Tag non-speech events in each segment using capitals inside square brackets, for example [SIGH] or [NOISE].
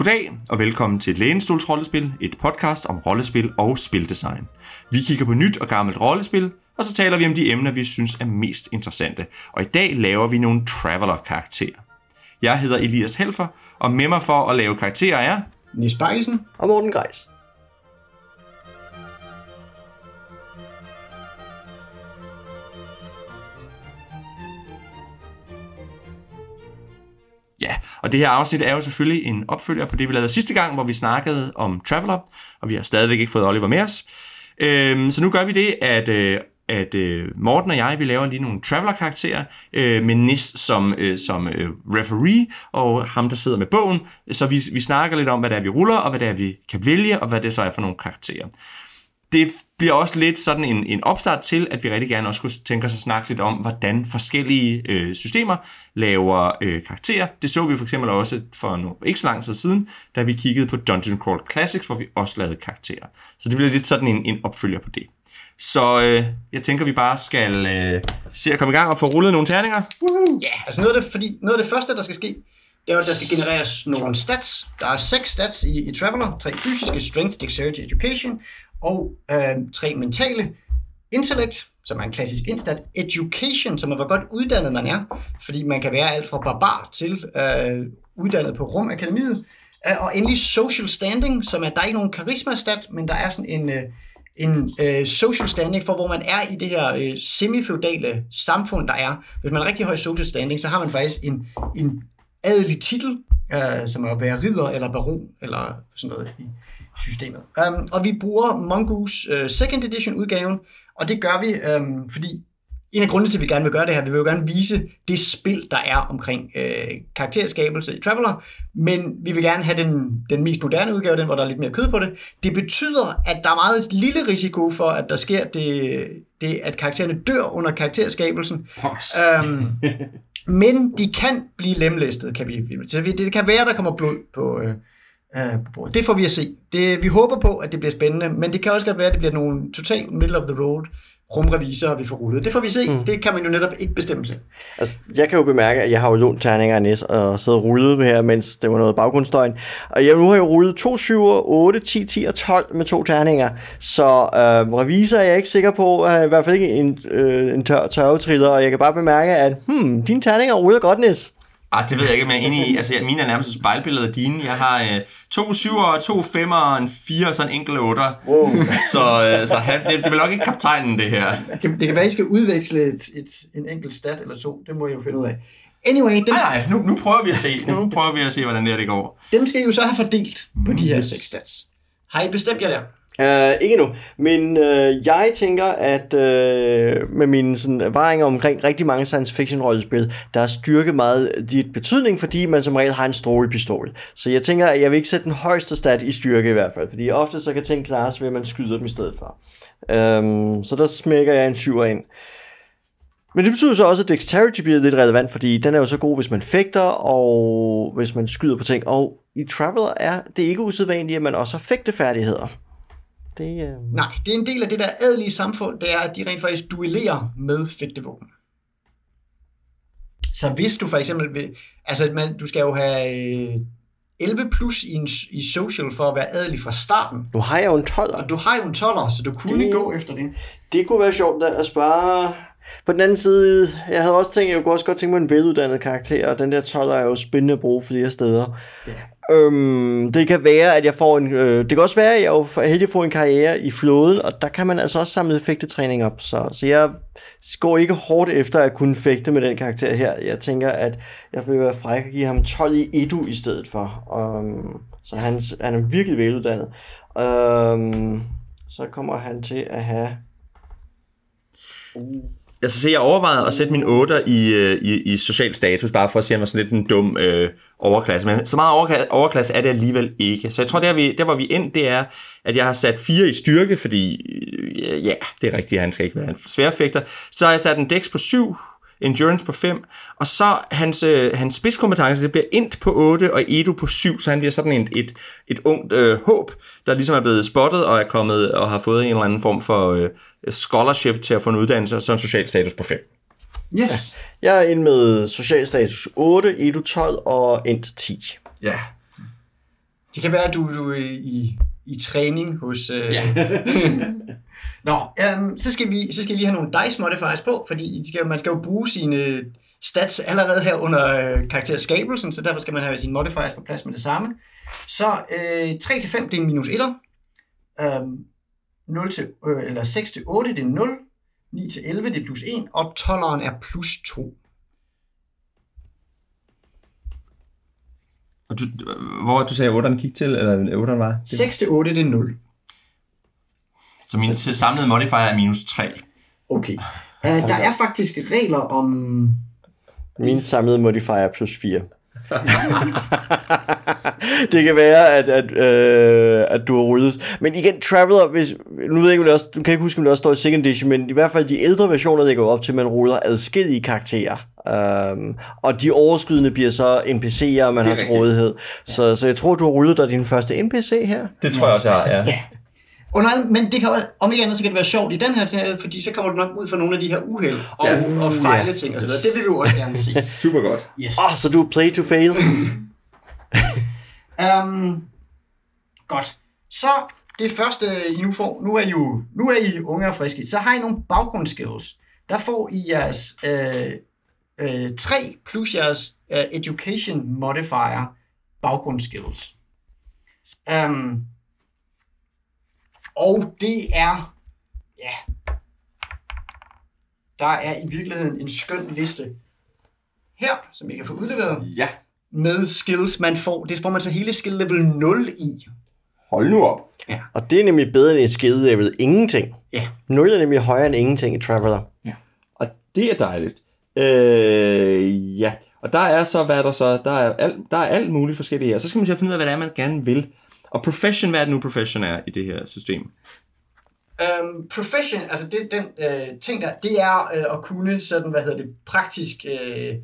Goddag og velkommen til Lænestols Rollespil, et podcast om rollespil og spildesign. Vi kigger på nyt og gammelt rollespil, og så taler vi om de emner, vi synes er mest interessante. Og i dag laver vi nogle Traveler-karakterer. Jeg hedder Elias Helfer, og med mig for at lave karakterer er... Nis Bakkesen. og Morten Greis. Ja, og det her afsnit er jo selvfølgelig en opfølger på det, vi lavede sidste gang, hvor vi snakkede om Traveler, og vi har stadigvæk ikke fået Oliver med os. Øhm, så nu gør vi det, at, øh, at øh, Morten og jeg, vi laver lige nogle Traveler-karakterer øh, med Nis som, øh, som øh, referee, og ham, der sidder med bogen. Så vi, vi snakker lidt om, hvad det er, vi ruller, og hvad det er, vi kan vælge, og hvad det så er for nogle karakterer det bliver også lidt sådan en, en opstart til, at vi rigtig gerne også kunne tænke os at snakke lidt om, hvordan forskellige øh, systemer laver øh, karakterer. Det så vi for eksempel også for nu, ikke så lang tid siden, da vi kiggede på Dungeon Crawl Classics, hvor vi også lavede karakterer. Så det bliver lidt sådan en, en opfølger på det. Så øh, jeg tænker, vi bare skal øh, se at komme i gang og få rullet nogle terninger. Ja, yeah, altså noget af, det, fordi noget af det første, der skal ske, det er jo, at der skal genereres nogle stats. Der er seks stats i, i Traveler. Tre fysiske, Strength, Dexterity, Education. Og øh, tre mentale. Intellect, som er en klassisk instat. Education, som er hvor godt uddannet man er. Fordi man kan være alt fra barbar til øh, uddannet på Rumakademiet. Øh, og endelig Social Standing, som er, der er ikke nogen karismastat, men der er sådan en... Øh, en øh, social standing for, hvor man er i det her øh, semifeudale samfund, der er. Hvis man er rigtig høj social standing, så har man faktisk en, en adelig titel, øh, som er at være ridder eller baron, eller sådan noget i systemet. Um, og vi bruger Mongoose øh, second edition udgaven, og det gør vi, øh, fordi en af grundene til, at vi gerne vil gøre det her, vi vil jo gerne vise det spil, der er omkring øh, karakterskabelse i Traveler, men vi vil gerne have den, den mest moderne udgave, den hvor der er lidt mere kød på det. Det betyder, at der er meget lille risiko for, at der sker det, det at karaktererne dør under karakterskabelsen. Um, [LAUGHS] men de kan blive lemlæstet, kan vi Så det kan være, der kommer blod på, øh, øh, på bordet. Det får vi at se. Det, vi håber på, at det bliver spændende, men det kan også godt være, at det bliver nogle totalt middle of the road rumrevisorer, vi får rullet. Det får vi se. Mm. Det kan man jo netop ikke bestemme sig. Altså, jeg kan jo bemærke, at jeg har jo lånt terninger af Næs og siddet og rullet her, mens det var noget baggrundsstøjen. Og jeg, nu har jeg rullet 2, 7, 8, 10, 10 og 12 med to terninger. Så øh, revisor er jeg ikke sikker på, øh, i hvert fald ikke en, øh, en tør, tørvetriller, og jeg kan bare bemærke, at hmm, dine terninger ruller godt, Næs. Ah, det ved jeg ikke, men jeg inde i, altså mine er nærmest et spejlbillede af dine. Jeg har øh, to syver, to femmer, en fire og så en enkelt otter. Wow. Så, øh, så han, det, det er vel nok ikke kaptajnen, det her. Det kan, være, I skal udveksle et, et, en enkelt stat eller to. Det må jeg jo finde ud af. Anyway, dem, nej, nej, nu, nu prøver vi at se. Nu prøver vi at se, hvordan det her det går. Dem skal I jo så have fordelt på de her seks stats. Har I bestemt jer der? Uh, ikke nu, men uh, jeg tænker, at uh, med mine sådan, erfaringer omkring rigtig mange science fiction rollespil, der er styrke meget dit betydning, fordi man som regel har en strålepistol. Så jeg tænker, at jeg vil ikke sætte den højeste stat i styrke i hvert fald, fordi ofte så kan ting klares ved, at man skyder dem i stedet for. Um, så der smækker jeg en 7 ind. Men det betyder så også, at dexterity bliver lidt relevant, fordi den er jo så god, hvis man fægter, og hvis man skyder på ting. Og i Traveler er det ikke usædvanligt, at man også har fægtefærdigheder. Det, øh... Nej, det er en del af det der adelige samfund, det er, at de rent faktisk duellerer med fægtevåben. Så hvis du for eksempel vil, altså man, du skal jo have 11 plus i, en, i social for at være adelig fra starten. Nu har jo en 12. Og du har jo en 12, så du kunne det, gå efter det. Det kunne være sjovt at spare på den anden side, jeg havde også tænkt, jeg kunne også godt tænke mig en veluddannet karakter, og den der 12 er jo spændende at bruge flere steder. Yeah. Øhm, det kan være, at jeg får en... Øh, det kan også være, at jeg er heldig at få en karriere i flåden, og der kan man altså også samle fægtetræning op. Så, så jeg går ikke hårdt efter at kunne fægte med den karakter her. Jeg tænker, at jeg vil være fræk at give ham 12 i edu i stedet for. Um, så han, han er virkelig veluddannet. Um, så kommer han til at have... Uh, Altså, så jeg overvejede at sætte min 8 i, øh, i, i social status, bare for at se, om jeg sådan lidt en dum øh, overklasse. Men så meget overklasse, overklasse er det alligevel ikke. Så jeg tror, der, vi, der hvor vi ind, det er, at jeg har sat 4 i styrke, fordi øh, ja, det er rigtigt, han skal ikke være en sværfægter. Så har jeg sat en dex på 7, endurance på 5, og så hans, øh, hans spidskompetence, det bliver int på 8 og edu på 7, så han bliver sådan et, et, et ungt øh, håb, der ligesom er blevet spottet og er kommet og har fået en eller anden form for øh, scholarship til at få en uddannelse, og så en social status på 5. Yes. Ja. Jeg er inde med social status 8, edu 12 og int 10. Ja. Det kan være, at du, du er i, i træning hos... Øh... Ja. [LAUGHS] Nå, øhm, så, skal vi, så skal vi lige have nogle dice modifiers på, fordi skal, man skal jo bruge sine stats allerede her under øh, karakterskabelsen, så derfor skal man have sine modifiers på plads med det samme. Så øh, 3-5, det er minus 1'er. Øhm, 0 til, øh, eller 6 til 8, det er 0. 9 til 11, det er plus 1. Og 12'eren er plus 2. Og du, hvor du sagde 8'eren gik til, eller 8'eren var? 6 til 8, det er 0. Så min samlede modifier er minus 3. Okay. Uh, der er faktisk regler om... Min samlede modifier er plus 4. [LAUGHS] [LAUGHS] det kan være, at, at, øh, at du har ryddet. Men igen, Traveler, hvis, nu ved jeg ikke, om det også, du kan ikke huske, om det også står i second edition, men i hvert fald de ældre versioner, der går op til, at man ruller adskillige karakterer. Um, og de overskydende bliver så NPC'er, man har til rådighed. Så, så jeg tror, du har ryddet dig din første NPC her. Det tror jeg også, jeg har, ja. Ja. Under, men det kan, også- om ikke andet, så kan det være sjovt i den her, fordi så kommer du nok ud for nogle af de her uheld og, Ja. ja. og fejle ting og så videre. Det vil vi jo også gerne se. [LAUGHS] Super godt. Yes. Åh, oh, så du er play to fail. [LAUGHS] Um, [LAUGHS] godt. Så det første, I nu får, nu er I jo nu er I unge og friske, så har I nogle baggrundsskills. Der får I jeres øh, øh, 3 plus jeres øh, education modifier baggrundsskills. Um, og det er, ja, der er i virkeligheden en skøn liste her, som I kan få udleveret Ja med skills, man får. Det får man så hele skill level 0 i. Hold nu op. og det er nemlig bedre end et skill level ingenting. Ja. 0 er nemlig højere end ingenting i Traveler. Og det er dejligt. Øh, ja, og der er så, hvad er der så? Der er, alt, der er alt muligt forskellige her. Så skal man så finde ud af, hvad det er, man gerne vil. Og profession, hvad er det nu profession er i det her system? Um, profession, altså det, den øh, ting der, det er øh, at kunne sådan, hvad hedder det, praktisk, øh,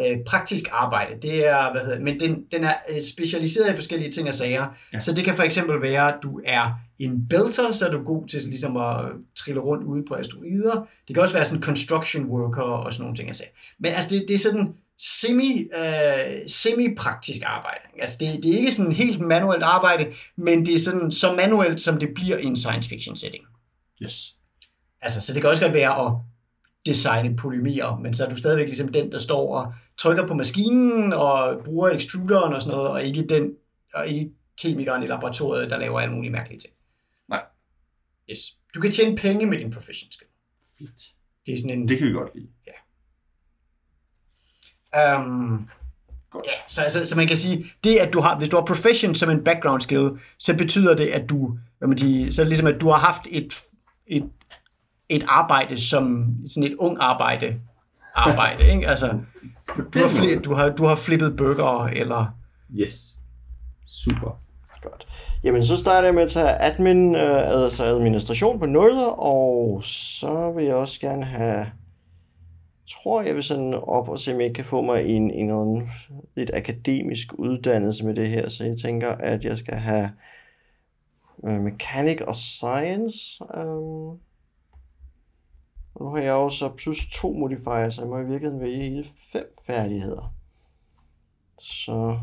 øh, praktisk arbejde. Det er, hvad hedder men den, den er øh, specialiseret i forskellige ting og sager. Ja. Så det kan for eksempel være, at du er en belter, så er du god til ligesom at trille rundt ude på asteroider. Det kan også være sådan construction worker og sådan nogle ting og sager. Men altså det, det er sådan semi, øh, semi-praktisk arbejde. Altså det, det er ikke sådan helt manuelt arbejde, men det er sådan så manuelt, som det bliver i en science fiction setting. Yes. Altså, så det kan også godt være at designe polymerer, men så er du stadigvæk ligesom den, der står og trykker på maskinen og bruger extruderen og sådan noget, og ikke den, og ikke kemikeren i laboratoriet, der laver alle mulige mærkelige ting. Nej. Yes. Du kan tjene penge med din profession skill. Fint. Det er sådan en... Det kan vi godt lide. Um, Godt. ja, så, altså, så man kan sige, det at du har, hvis du har profession som en background skill, så betyder det, at du, hvad man sige, så er det ligesom, at du har haft et, et, et arbejde som sådan et ung arbejde, arbejde, ikke? Altså, du har, fli, du har, du har flippet burger, eller... Yes. Super. Godt. Jamen, så starter jeg med at tage admin, øh, altså administration på 0, og så vil jeg også gerne have, tror jeg vil sådan op og se, om jeg ikke kan få mig en, en eller anden lidt akademisk uddannelse med det her, så jeg tænker, at jeg skal have øh, mechanic og science. Øh. Nu har jeg jo så plus to modifier, så jeg må i virkeligheden vælge hele fem færdigheder. Så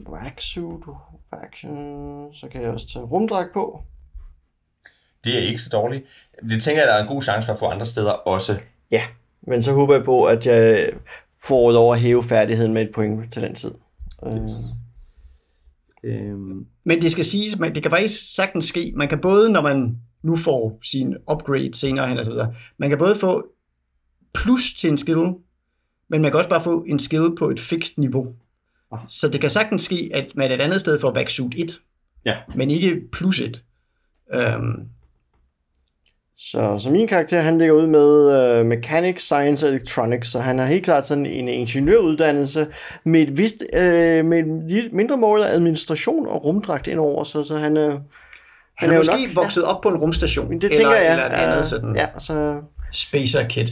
Vaxsuit, Vaction, så kan jeg også tage rumdragt på. Det er ikke så dårligt. Det tænker jeg, der er en god chance for at få andre steder også. Ja, men så håber jeg på, at jeg får lov at hæve færdigheden med et point til den tid. Øh, Øhm, Men det skal siges, man, det kan faktisk sagtens ske. Man kan både, når man nu får sin upgrade senere hen og så videre, man kan både få plus til en skill, men man kan også bare få en skill på et fikst niveau. Ah. Så det kan sagtens ske, at man et andet sted får backsuit 1, Ja. men ikke plus 1. Um, Så, så min karakter, han ligger ud med uh, Mechanics, Science og Electronics, så han har helt klart sådan en ingeniøruddannelse med et, vist, uh, med et mindre mål af administration og rumdragt indover, så, så han, uh, han er, jo måske nok- vokset op på en rumstation, det eller, tænker jeg. eller et andet øh, sådan Ja, så spacer kid.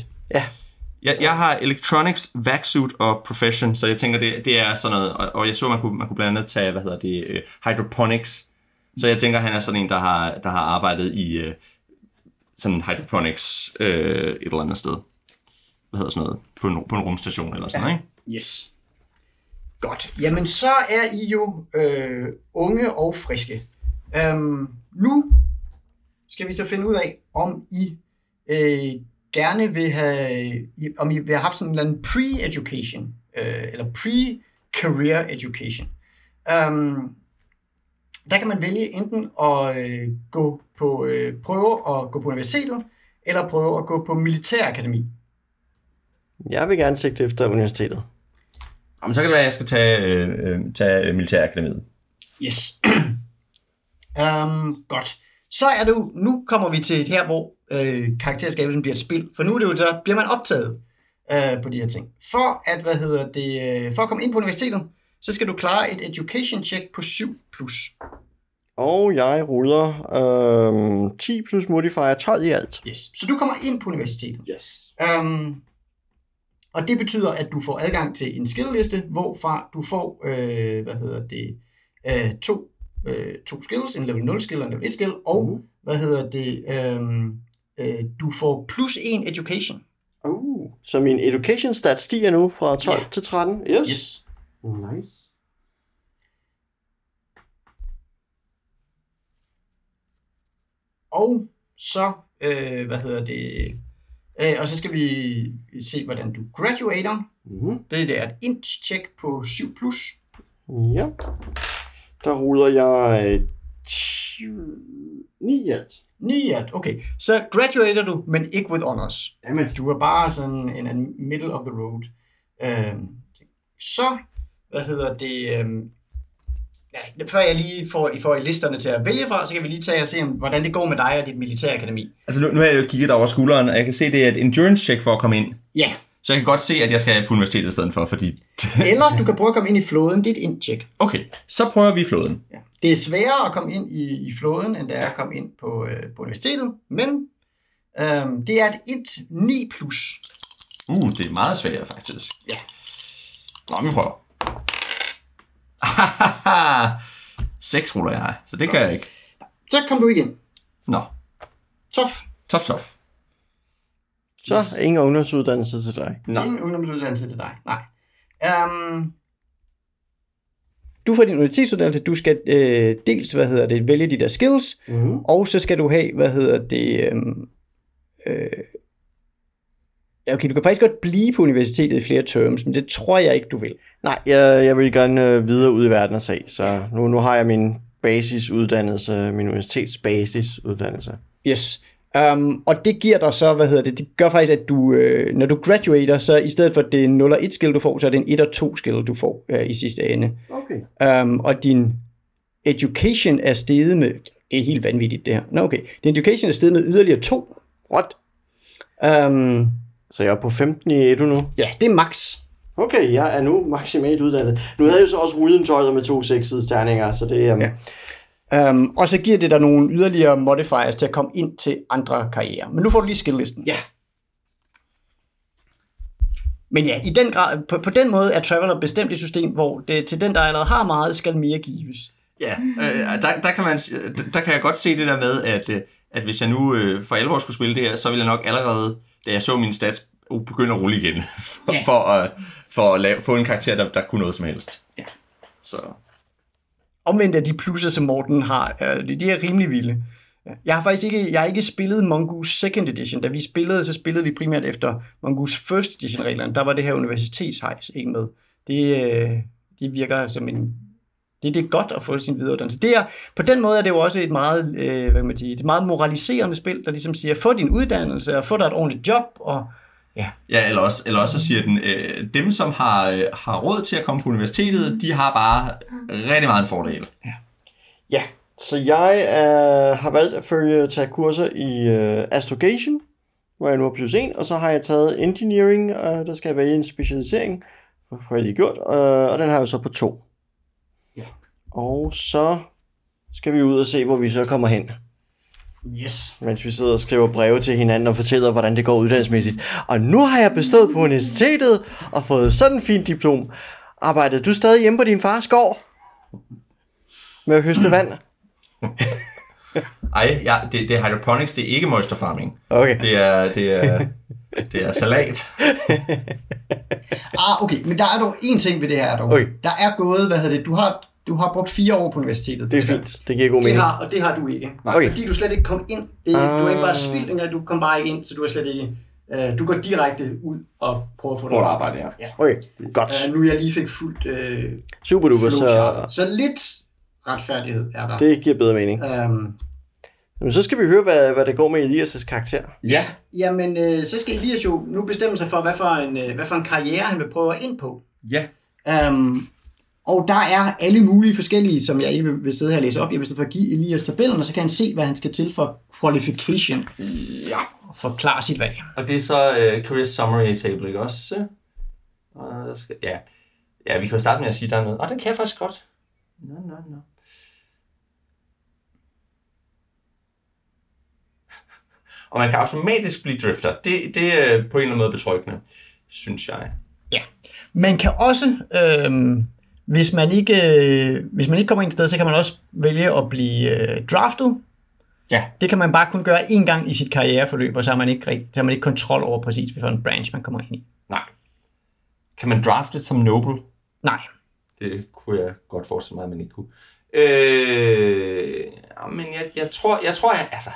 Jeg, jeg har electronics, vacuum og profession, så jeg tænker, det, det er sådan noget, og, og jeg så, man kunne, man kunne blandt andet tage, hvad hedder det, øh, hydroponics. Så jeg tænker, han er sådan en, der har, der har arbejdet i øh, sådan hydroponics øh, et eller andet sted. Hvad hedder sådan noget? På en, på en rumstation eller sådan noget, ikke? Yes. Godt. Jamen, så er I jo øh, unge og friske. Øhm, nu skal vi så finde ud af, om I øh, gerne vil have, om I vil have haft sådan en eller anden pre-education, øh, eller pre-career education. Øhm, der kan man vælge enten at øh, gå på, øh, prøve at gå på universitetet, eller prøve at gå på militærakademi. Jeg vil gerne sigte efter universitetet. Jamen, så kan det være, at jeg skal tage, øh, øh, tage militærakademiet. Yes. um, [CLEARS THROAT] godt. Så er det jo, nu kommer vi til her, hvor øh, karakterskabelsen bliver et spil. For nu er det jo, så bliver man optaget øh, på de her ting. For at, hvad hedder det, øh, for at komme ind på universitetet, så skal du klare et education check på 7 plus. Og jeg ruller øhm, 10 plus modifier 12 i alt. Yes. Så du kommer ind på universitetet. Yes. Um, og det betyder, at du får adgang til en skillliste, hvorfra du får, øh, hvad hedder det, øh, to, øh, to skills, en level 0 skill og en level 1 skill, og Mhm. hvad hedder det, øh, øh, du får plus en education. Uh. Så min education stat stiger nu fra 12 Ja. til 13. Yes. Yes. Nice. Og så, øh, hvad hedder det, øh, og så skal vi se, hvordan du graduater. Mm-hmm. Det er et int check på 7 plus. Ja. Der ruller jeg øh, 20 9 i alt. 9 i alt, okay. Så graduater du, men ikke with honors. Jamen. Du er bare sådan en, en middle of the road. Øhm, så, hvad hedder det, øhm, ja, før jeg lige får, får listerne til at vælge fra, så kan vi lige tage og se, hvordan det går med dig og dit militærakademi. Altså, nu, nu har jeg jo kigget over skulderen, og jeg kan se, det er et endurance check for at komme ind. Ja, Så jeg kan godt se, at jeg skal på universitetet i stedet for, fordi... [LAUGHS] eller du kan prøve at komme ind i flåden, det er et indtjek. Okay, så prøver vi flåden. Ja. Det er sværere at komme ind i, i flåden, end det er at komme ind på, øh, på universitetet, men øhm, det er et 1 9 plus. Uh, det er meget sværere, faktisk. Ja. Nå, vi prøver. [LAUGHS] 6 ruller jeg, så det kan jeg ikke. Så kom du igen. Nå, Tof. tof, tof. Så ingen ungdomsuddannelse til dig. Nå. Ingen ungdomsuddannelse til dig. Nej. Um, du får din universitetsuddannelse, du skal øh, dels, hvad hedder det, vælge de der skills, Mm-hmm. og så skal du have, hvad hedder det, øh, øh, ja, okay, du kan faktisk godt blive på universitetet i flere terms, men det tror jeg ikke, du vil. Nej, jeg, jeg vil gerne øh, videre ud i verden og se, så nu, nu har jeg min basisuddannelse, min universitetsbasisuddannelse. Yes. Um, og det giver dig så, hvad hedder det, det gør faktisk, at du, øh, når du graduater, så i stedet for det er en 0 og 1 skill, du får, så er det en 1 og 2 skill, du får øh, i sidste ende. Okay. Um, og din education er steget med, det er helt vanvittigt det her. Nå okay, din education er steget med yderligere 2. What? Um, Så jeg er på 15 i edu nu. ja, det er max. Okay, jeg er nu maksimalt uddannet. Nu havde jeg jo så også rullet en 12 med to 6 terninger, så det er... Um, Ja. Um, og så giver det dig nogle yderligere modifiers til at komme ind til andre karrierer. Men nu får du lige skilllisten. Ja. Men ja, i den grad, på, på den måde er Traveler bestemt et system, hvor det, til den, der allerede har meget, skal mere gives. Ja, øh, der, der, kan man, der kan jeg godt se det der med, at, øh, at hvis jeg nu øh, for alvor skulle spille det her, så ville jeg nok allerede, da jeg så min stats, begynde at rulle igen, for, [LAUGHS] Ja. for, at, for at lave, få en karakter, der, der kunne noget som helst. Ja. Så Omvendt af de plusser, som Morten har, de, de er rimelig vilde. Jeg har faktisk ikke, jeg har ikke spillet Mongoose Second Edition. Da vi spillede, så spillede vi primært efter Mongoose First Edition reglerne. Der var det her universitetshejs ikke med. Det, øh, det virker som en... Det, det er godt at få sin videreuddannelse. Det er, på den måde er det jo også et meget, øh, hvad kan man sige, et meget moraliserende spil, der ligesom siger, få din uddannelse og få dig et ordentligt job, og ja, Ja, eller også, eller også så siger den, øh, dem som har, øh, har råd til at komme på universitetet, de har bare rigtig meget en fordel. Ja, så jeg øh, har valgt at følge tage kurser i øh, astrogation, hvor jeg nu er på plus 1, og så har jeg taget engineering, øh, der skal jeg vælge en specialisering, for for jeg lige gjort, øh, og den har jeg så på 2. Ja. Og så skal vi ud og se, hvor vi så kommer hen, yes. mens vi sidder og skriver breve til hinanden og fortæller, hvordan det går uddannelsesmæssigt. Og nu har jeg bestået på universitetet og fået sådan en fin diplom. Arbejdede du stadig hjemme på din fars gård? Med at høste vand? [LAUGHS] Ej, ja, det, det er hydroponics, det er ikke moisture farming. Okay. Det er, det er, [LAUGHS] det er salat. [LAUGHS] Ah, okay, men der er dog en ting ved det her dog. Okay. Der er gået, hvad hedder det, du har, du har brugt fire år på universitetet. Det er fint. Det giver god Det mening. har, og det har du ikke. Okay. Fordi du slet ikke kom ind. Det, er, du har ikke bare Ah. spildt engang, du kom bare ikke ind, så du er slet ikke... Uh, du går direkte ud og prøver at få dig. arbejde, ja. Okay, godt. Uh, nu jeg lige fik fuldt uh, Super duper, så. Så lidt retfærdighed er der. det giver bedre mening. Um, Men så skal vi høre, hvad, hvad det går med Elias' karakter. Ja. jamen, uh, så skal Elias jo nu bestemme sig for, hvad for en, uh, hvad for en karriere han vil prøve ind på. Ja. Um, og der er alle mulige forskellige, som jeg ikke vil, sidde her og læse op. Jeg vil stedet for give Elias tabellen, og så kan han se, hvad han skal til for qualification. Ja. Og forklare sit valg. Og det er så uh, Career Summary Table, ikke også? Og der skal, ja. ja, vi kan jo starte med at sige, der er noget. Og den kan jeg faktisk godt. Nå, nå, nå. Og man kan automatisk blive drifter. Det, det er på en eller anden måde betryggende, synes jeg. Ja. Man kan også, øhm, hvis, man ikke, øh, hvis man ikke kommer ind et sted, så kan man også vælge at blive øh, draftet. Ja. Det kan man bare kun gøre én gang i sit karriereforløb, og så har man ikke, så har man ikke kontrol over præcis, hvilken branch man kommer ind i. Nej. Kan man drafte som noble? Nej. Det kunne jeg godt forestille mig, at man ikke kunne. Øh, men jeg, jeg tror, jeg tror, jeg, altså,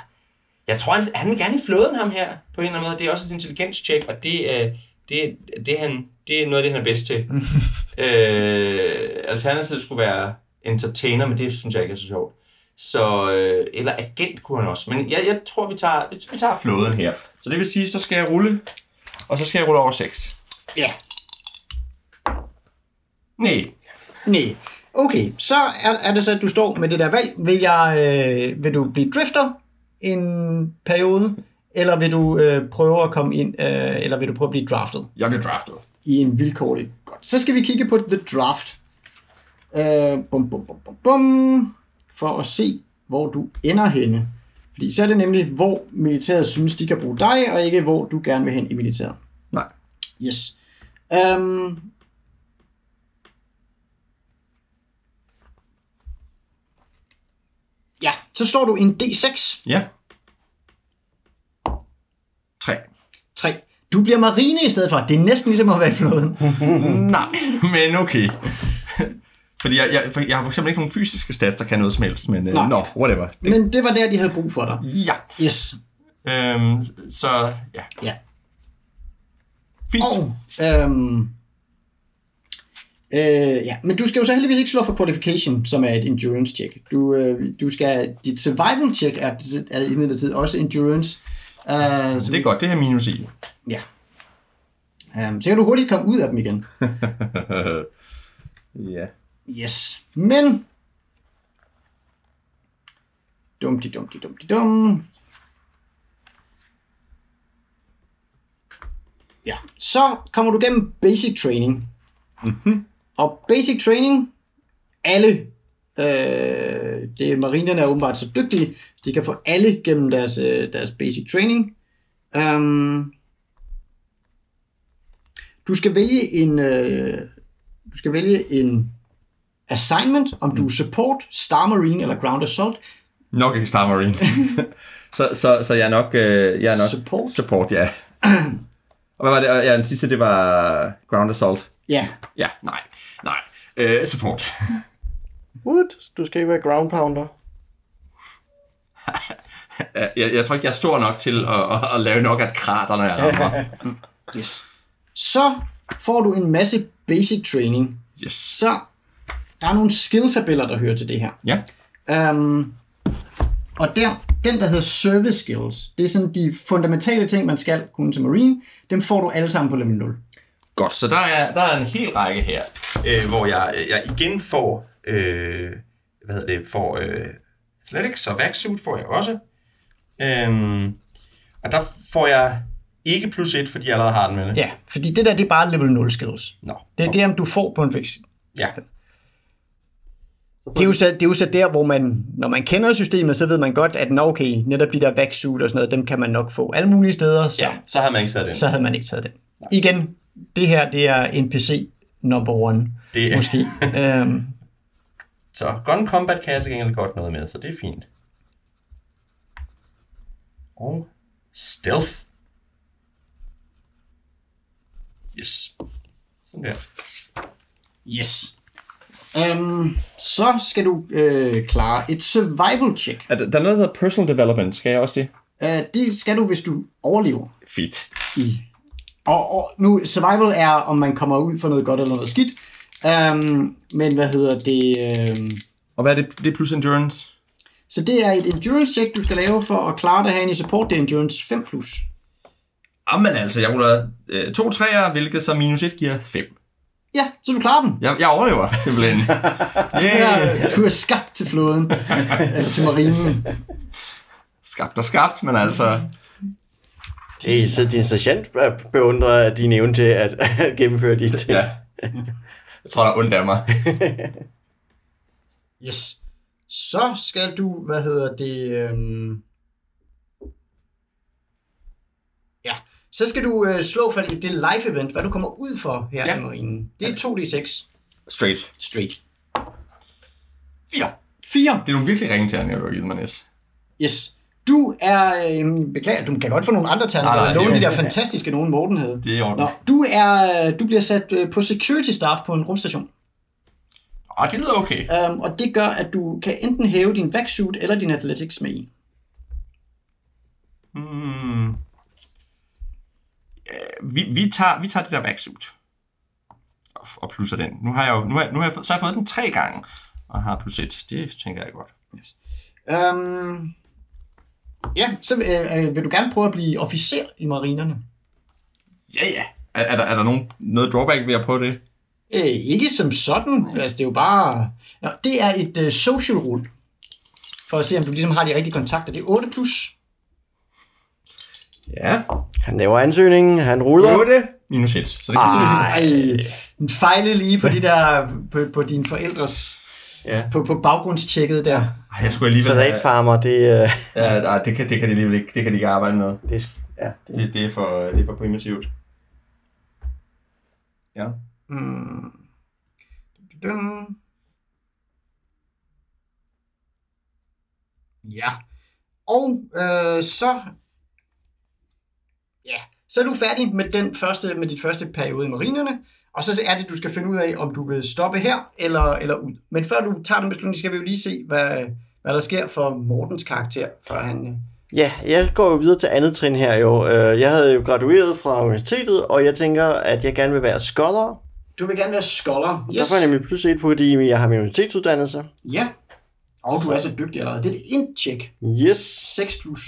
jeg tror, han, han vil gerne i flåden, ham her, på en eller anden måde. Det er også et intelligenstjek, og det, er, det, det, han, det er noget af det, han er bedst til. [LAUGHS] øh, alternativet skulle være entertainer, men det synes jeg ikke er så sjovt. Så, øh, eller agent kunne han også. Men jeg, jeg tror, vi tager, vi tager flåden her. Så det vil sige, så skal jeg rulle, og så skal jeg rulle over 6. Ja. Nej. Nej. Okay, så er, er det så, at du står med det der valg. Vil, jeg, øh, vil du blive drifter en periode, eller vil du øh, prøve at komme ind, øh, eller vil du prøve at blive draftet? Jeg bliver draftet. i en vilkårlig. Godt. Så skal vi kigge på The Draft. Uh, bum, bum, bum, bum, bum, for at se, hvor du ender henne. Fordi så er det nemlig, hvor militæret synes, de kan bruge dig, og ikke hvor du gerne vil hen i militæret. Nej. Yes. Um, ja, så slår du en D6. Ja. 3. 3. Du bliver marine i stedet for. Det er næsten ligesom at være i flåden. [LAUGHS] Nej, men okay. Fordi jeg, jeg, for jeg har for eksempel ikke nogen fysiske stats, der kan noget som helst, men uh, Nej. no, whatever. Det, Men det var der, de havde brug for dig. ja. Yes. Øhm, så ja, Ja. fint. Og, øhm, øh, ja, men du skal jo så heldigvis ikke slå for qualification, som er et endurance check. Du, øh, du skal, dit survival check er, er imidlertid også endurance. Uh, så, det er godt, det her minus i. ja. Um, så kan du hurtigt komme ud af dem igen. [LAUGHS] ja. Yes. Men... Dumti, dumti, dumti, dum. Ja, så kommer du gennem basic training. Mm-hmm. Og basic training, alle, øh, det marinerne er åbenbart så dygtige, de kan få alle gennem deres, øh, deres basic training. Um, du skal vælge en, øh, du skal vælge en assignment, om du er support, Star Marine eller Ground Assault. Nok ikke Star Marine. [LAUGHS] så, så, så jeg er nok... Øh, jeg er nok Support? Support, ja. [CLEARS THROAT] Og hvad var det? Ja, den sidste, det var Ground Assault. Ja, Ja, nej. Øh, support. What? Du skal ikke være ground pounder. [LAUGHS] jeg, jeg tror ikke, jeg er stor nok til at, at, at lave nok af et krater, når jeg [LAUGHS] rammer. yes. Så får du en masse basic training. Yes. Så der er nogle skill-tabeller, der hører til det her. Ja. Um, og der, den, der hedder service skills, det er sådan de fundamentale ting, man skal kunne til Marine, dem får du alle sammen på level 0. Godt, så der er, der er en hel række her, øh, hvor jeg, jeg igen får, øh, hvad hedder det, får øh, Athletics og Vaxsuit får jeg også. Øhm, og der får jeg ikke plus et, fordi jeg allerede har den med det. Ja, fordi det der, det er bare level 0 skills. Nå. Det er det, om du får på en fix. Ja. Det er, jo så, det er jo så der, hvor man, når man kender systemet, så ved man godt, at nå, okay, netop de der vaxsuit og sådan noget, dem kan man nok få alle mulige steder, så, ja, så havde man ikke taget den. så havde man ikke taget den. Igen, det her, det er NPC number one, Det- måske. [LAUGHS] øhm, Så Gun Combat kan jeg til gengæld godt noget med, så det er fint. Og Stealth. Yes. Sådan der. Yes. Um, så skal du øh, klare et survival check. Er der, der er noget, der hedder personal development. Skal jeg også det? Uh, det skal du, hvis du overlever. Fedt. i. Og, og nu, survival er, om man kommer ud for noget godt eller noget skidt. Um, men hvad hedder det? Um, Og hvad er det? Det er plus endurance. så det er et endurance check, du skal lave for at klare det her i support. Det er endurance 5+. Plus. Jamen altså, jeg ruller øh, to træer, hvilket så minus 1 giver 5. Ja, så du klarer den. Jeg, jeg overlever [LAUGHS] simpelthen. [LAUGHS] Yeah. Du er skabt til floden. [LAUGHS] eller til marinen. Skabt og skabt, men altså... Det er så din sergeant beundrer din evne til at, at gennemføre de ting. Ja. Jeg tror, der er ondt af mig. [LAUGHS] Yes. Så skal du, hvad hedder det... Øhm... Ja, så skal du øh, slå for det, det live event, hvad du kommer ud for her Ja. i marinen. Det er 2d6 Straight. straight. 4. 4. Det er nogle virkelig ringe terninger, du har givet mig. Yes. Du er, øh, beklager, du kan godt få nogle andre terninger, Nej, nej, af de der fantastiske, nogen Morten havde. Det er i orden. Nå, du, er, du bliver sat øh, på security staff på en rumstation. Åh, det lyder okay. Um, og det gør, at du kan enten hæve din vac-suit eller din athletics med i. Hmm. Øh, Vi, vi, tager, vi tager det der vaccsuit og, og plusser den. Nu har jeg jo, nu har, nu har jeg, så har jeg fået den tre gange, og har plus et. Det tænker jeg godt. Um, ja, så øh, øh, vil du gerne prøve at blive officer i marinerne. Ja, ja. Er, er, der, er der nogen, noget drawback ved at prøve det? Øh, ikke som sådan, altså det er jo bare... Nå, det er et øh, social rule, for at se, om du ligesom har de rigtige kontakter. Det er 8 plus. Ja. Han laver ansøgningen, han ruller. 8 minus 1. Så det kan. Ej, den fejlede lige på [LAUGHS] de der, på, på dine forældres, Ja. på, på baggrundstjekket der. Ej, jeg skulle alligevel Salatfarmer, det, øh, Ja, nej, det kan, det kan de alligevel ikke, det kan de ikke arbejde med. det, er ja, det, Det, det, er, for, det er for primitivt. Ja. Mm. Dun. Ja. Og øh, så... Ja, så er du færdig med, den første, med dit første periode i marinerne, og så er det, du skal finde ud af, om du vil stoppe her eller, eller ud. Men før du tager den beslutning, skal vi jo lige se, hvad, hvad der sker for Mortens karakter, før han... øh, Ja, jeg går jo videre til andet trin her jo. Øh, Jeg havde jo gradueret fra universitetet, og jeg tænker, at jeg gerne vil være scholar. Du vil gerne være scholar. Yes. Der får jeg nemlig plus et på, fordi jeg har min universitetsuddannelse. Ja. Og du er så dygtig allerede. Det er et int-check. Yes, 6 plus.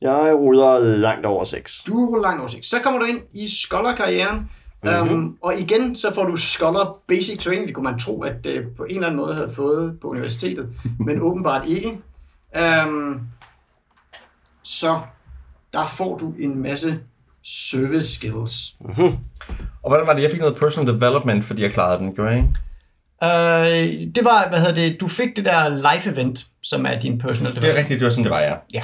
jeg ruller langt over 6. Du er langt over 6. Så kommer du ind i scholar-karrieren, mm-hmm. um, og igen så får du scholar basic training. Det kunne man tro, at det på en eller anden måde havde fået på universitetet, [LAUGHS] men åbenbart ikke. Um, så der får du en masse service skills. Og hvordan var det? Jeg fik noget personal development, fordi jeg klarede den, gjorde jeg ikke? Uh, det var, hvad hedder det, du fik det der live event, som er din personal Det er development. rigtigt, det var sådan, det var, ja. Ja.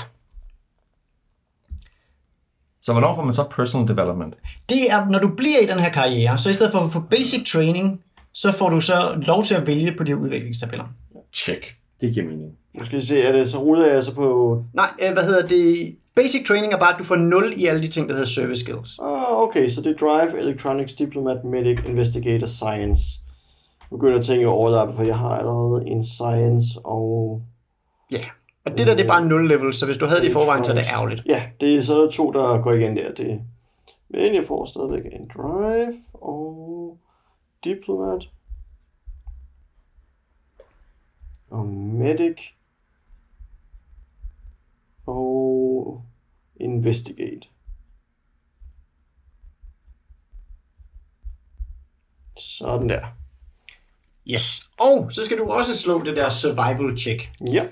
Så hvornår får man så personal development? Det er, når du bliver i den her karriere, så i stedet for at få basic training, så får du så lov til at vælge på de her udviklingstabeller. Check. Det giver mening. Nu skal vi se, er det, så ruller jeg så på... Nej, øh, hvad hedder det? Basic training er bare, at du får 0 i alle de ting, der hedder service skills. Ah, okay, så det er Drive, Electronics, Diplomat, Medic, Investigator, Science. Nu begynder jeg at tænke overlappe, for jeg har allerede en Science og... Ja. Og det der, det er bare 0 level, så hvis du havde det i forvejen, så er det ærgerligt. Ja, det er så der to, der går igen der. Det... Men jeg får stadigvæk en Drive og Diplomat. Og Medic. Og Investigate. Sådan der. Yes. Og så skal du også slå det der survival check. Ja.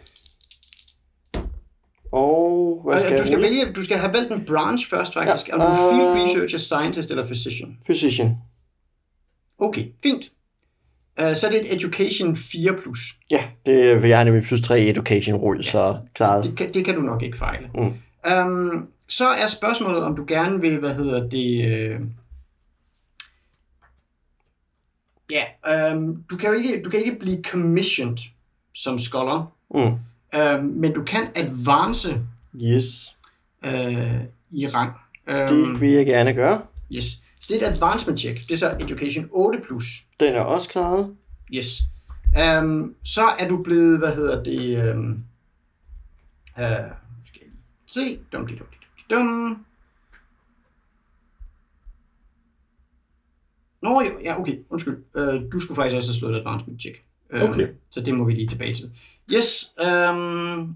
Og hvad skal Altså, du skal vælge, du skal have valgt en branch først faktisk. Ja. Er du field Øh. researcher, scientist eller physician? Physician. Okay, fint. Uh, så er det et education 4+. Plus. Ja, det er, for jeg har nemlig plus 3 education rull, ja. så klaret. Det kan, det kan du nok ikke fejle. Mm. Um, så er spørgsmålet, om du gerne vil, hvad hedder det... Øh... Ja, um, du kan jo ikke, du kan ikke blive commissioned som scholar, Mm. Um, men du kan advance Yes, uh, i rang. det Um, vil jeg gerne gøre. yes. Det er et advancement check. Det er så education 8 plus. Den er også klaret. Yes. Um, så er du blevet, hvad hedder det, um, uh, skal jeg lige se, dum, dum, dum, dum, dum. Nå jo, ja, okay, undskyld. Uh, du skulle faktisk også have slået et advancement check. Um, Okay. Så det må vi lige tilbage til. Yes, um,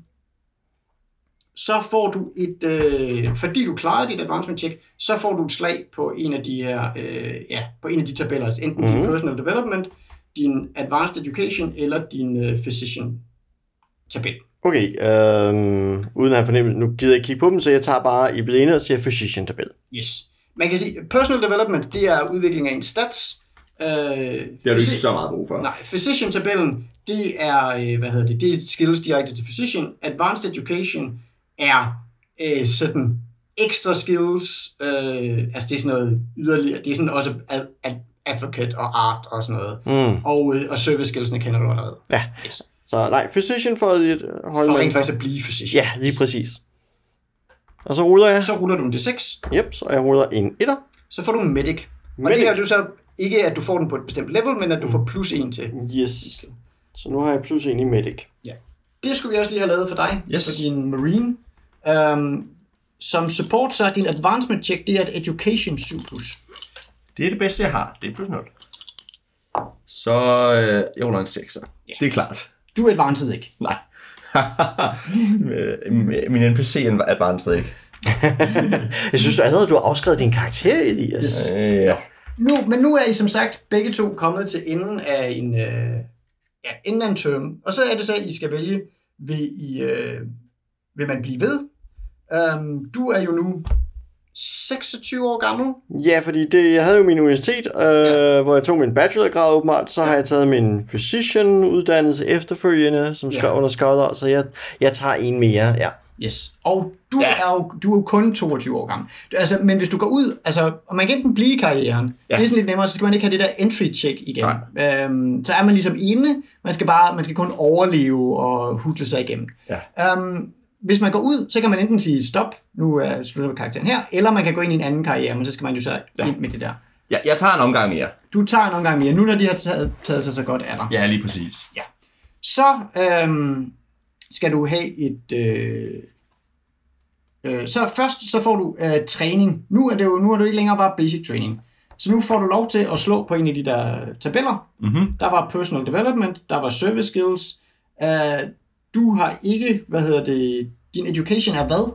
så får du et, øh, fordi du klarede dit advancement check, så får du et slag på en af de her, øh, ja, på en af de tabeller, altså enten mm. din Mhm. personal development, din advanced education eller din øh, physician tabel. Okay, øhm, uden at have fornemmelse, nu gider jeg ikke kigge på dem, så jeg tager bare i blinde og siger physician tabel. Yes. Man kan sige, personal development, det er udvikling af en stats. Øh, Det har du ikke så meget brug for. Nej, physician-tabellen, det er, øh, hvad hedder det, det er skills direkte til physician. Advanced education er øh, sådan ekstra skills, øh, altså det er sådan noget yderligere, det er sådan også ad, ad, advocate og art og sådan noget. Mm. Og, øh, og service skillsene kender du allerede. Ja. Yes. Så nej, physician for at holde For rent faktisk at blive physician. Ja, lige præcis. Og så ruller jeg. Så ruller du en D6, Yep, så jeg ruller en etter. så får du en medic. Og Medic. det er jo så ikke, at du får den på et bestemt level, men at du får plus en til. Yes. Så nu har jeg plus en i medic. Det skulle vi også lige have lavet for dig, Yes. for din marine. Um, som support, så er din advancement check, det er et education 7+. Plus. Det er det bedste, jeg har. Det er plus 0. Så øh, jeg ruller en 6'er. Ja. Det er klart. Du er advanced ikke. Nej. [LAUGHS] Min NPC er advanced ikke. [LAUGHS] Jeg synes allerede, du har afskrevet din karakter, Elias. Yes. Øh, ja. Nu, men nu er I som sagt begge to kommet til enden af en, øh, ja, enden af en term. Og så er det så, at I skal vælge, vil, I, øh, vil man blive ved? Um, du er jo nu 26 år gammel. Ja, fordi det, jeg havde jo min universitet, øh, ja. hvor jeg tog min bachelorgrad åbenbart. Så har jeg taget min physician-uddannelse efterfølgende, som Ja. under scholar, så jeg, jeg tager en mere, ja. Yes. Og du, Ja. ja. er jo, du er jo kun 22 år gammel. Altså, men hvis du går ud, altså, og man kan enten blive i karrieren, Ja. ja. det er sådan lidt nemmere, så skal man ikke have det der entry check igen. Øhm, så er man ligesom inde, man skal bare, man skal kun overleve og hudle sig igennem. Ja. Øhm, hvis man går ud, så kan man enten sige stop, nu er slutter karakteren her, eller man kan gå ind i en anden karriere, men så skal man jo så Ja. ind med det der. Jeg, jeg tager en omgang mere. Du tager en omgang mere, nu når de har taget, taget sig så godt af dig. Ja, lige præcis. Så øhm, skal du have et... Øh, øh, så først så får du øh, træning. Nu er, det jo, nu er du ikke længere bare basic training. Så nu får du lov til at slå på en af de der tabeller. Mm-hmm. Der var personal development, der var service skills. Øh, du har ikke, hvad hedder det, din education er hvad?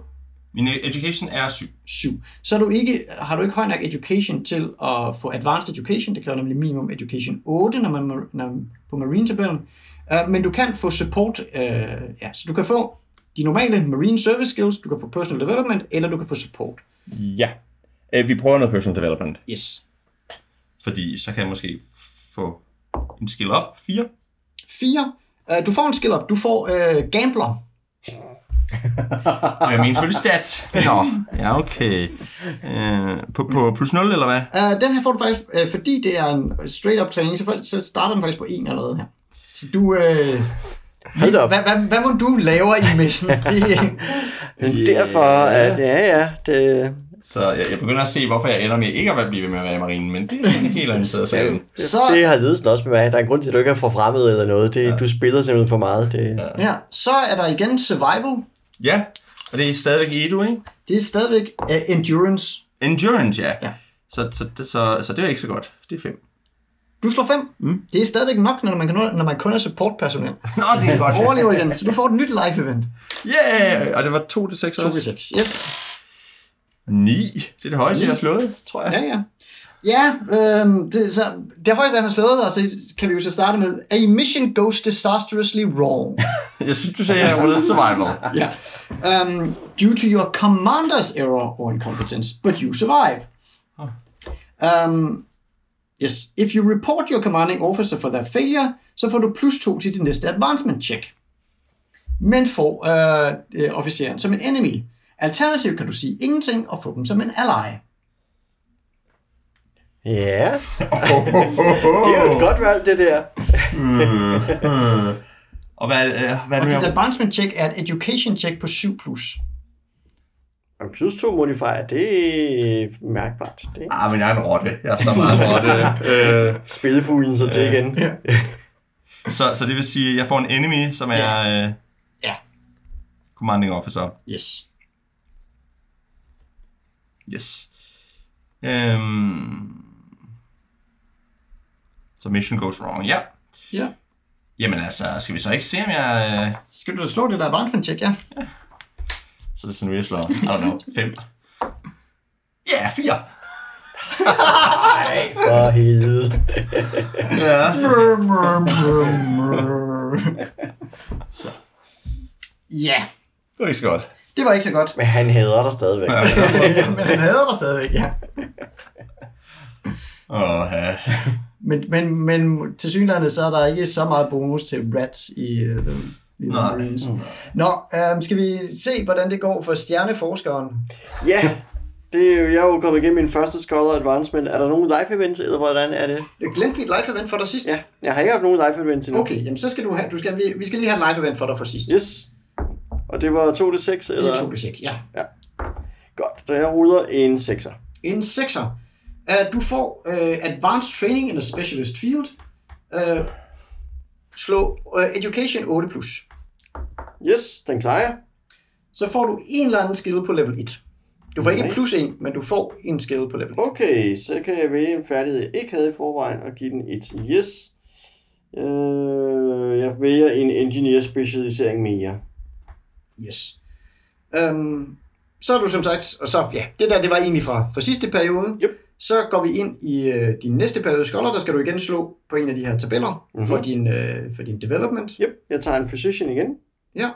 Min education er 7. 7. Så du ikke, har du ikke høj nok education til at få advanced education. Det kræver nemlig minimum education 8, når man, når man på marine-tabellen. Uh, men du kan få support, uh, ja, så du kan få de normale marine service skills, du kan få personal development, eller du kan få support. Ja. Øh, vi prøver noget personal development, Yes. fordi så kan jeg måske få en skill op. 4. 4. Uh, du får en skill up. Du får uh, gambler. [LAUGHS] Jeg mener selvfølgelig stat. Nå, ja okay. Øh, på, på plus 0 eller hvad? Uh, den her får du faktisk, uh, fordi det er en straight up træning, så, så starter den faktisk på 1 allerede her. Så du... Uh, Hold op. hvad, hvad, hvad må du laver i messen? [LAUGHS] Det, Men derfor, at ja, ja, det, Så jeg, jeg begynder at se, hvorfor jeg ender med ikke at blive ved med at være i marinen, men det er sådan en helt anden side af sagen. så, det har ledelsen også med mig. Der er en grund til, at du ikke er forfremmet eller noget. Det, ja. Du spiller simpelthen for meget. Det, ja. Ja, så er der igen survival. Ja, og det er stadigvæk i edu, ikke? Det er stadigvæk uh, endurance. Endurance, ja. Ja. Så, så, så, så, så det er ikke så godt. Det er 5. Du slår 5. Mm. Det er stadigvæk nok, når man, kan, når man kun er supportpersonel. [LAUGHS] Nå, det er godt. Overlever igen, så du får et nyt live event. Yeah! Og det var 2 til 6 2 også. 6. Yes. 9. Det er det højeste, jeg har slået, tror jeg. Ja, ja. Ja, øhm, det, så, det højeste, han har slået, og så kan vi jo så starte med, A mission goes disastrously wrong. [LAUGHS] Jeg synes, du sagde, at jeg survival. [LAUGHS] ja. Um, due to your commander's error or incompetence, but you survive. Um, yes, if you report your commanding officer for their failure, så får du plus 2 til din næste advancement check. Men får øh, øh, officeren som en enemy. Alternativt kan du sige ingenting og få dem som en ally. ja. det er jo et godt valg, det der. Og hvad, er det, øh, hvad er Og det dit mere? advancement check er et education check på 7+. Plus. Og plus 2 modifier, det er mærkbart. Det Ah, men jeg er en rotte. Jeg er så meget en rotte. [LAUGHS] øh, spillefuglen så til Ja. igen. Ja. så, så det vil sige, at jeg får en enemy, som er Ja. øh, Ja. commanding officer. Yes. Yes. Øhm, så mission goes wrong. Ja. Ja. Jamen altså, skal vi så ikke se, om jeg... Øh, Skal du slå det der advancement check, ja? Så er det sådan, vi slår. I don't know. Fem. Ja, yeah, fire. Nej, for helvede. Ja. Mrr, mrr, mrr. Så. Ja, Det var ikke så godt. det var ikke så godt. Men han hader dig stadigvæk. [LAUGHS] men han hader dig stadigvæk, ja. Åh, ja. Men, men, men til synligheden så er der ikke så meget bonus til rats i uh, i the Nej. Marines. Nå, um, skal vi se, hvordan det går for stjerneforskeren? ja, det er jo, jeg er jo kommet igennem min første Scholar Advancement. Er der nogen live events, eller hvordan er det? Jeg glemte vi et live event for dig sidst. Ja, jeg har ikke haft nogen live events endnu. Okay, jamen så skal du have, du skal, vi, vi skal lige have et live event for dig for sidst. Yes. Og det var 2 til 6 Det eller? er 2 til 6, ja. Godt, så jeg ruller en 6'er. En 6'er. Uh, du får uh, Advanced Training in a Specialist Field. Uh, slå uh, Education 8+. Plus. Yes, den klarer jeg. Så får du en eller anden skill på level 1. Du får ikke Nice. plus 1, men du får en skill på level 1. Okay, så kan jeg vælge en færdighed, jeg ikke havde i forvejen, og give den et yes. Øh, jeg vælger en engineer specialisering mere. Yes. Um, så er du som sagt, og så, ja, det der, det var egentlig fra, fra sidste periode. Yep. Så går vi ind i øh, din næste periode scholar, der skal du igen slå på en af de her tabeller Mhm. mm-hmm. for, din, øh, for din development. Yep, jeg tager en physician igen. Ja.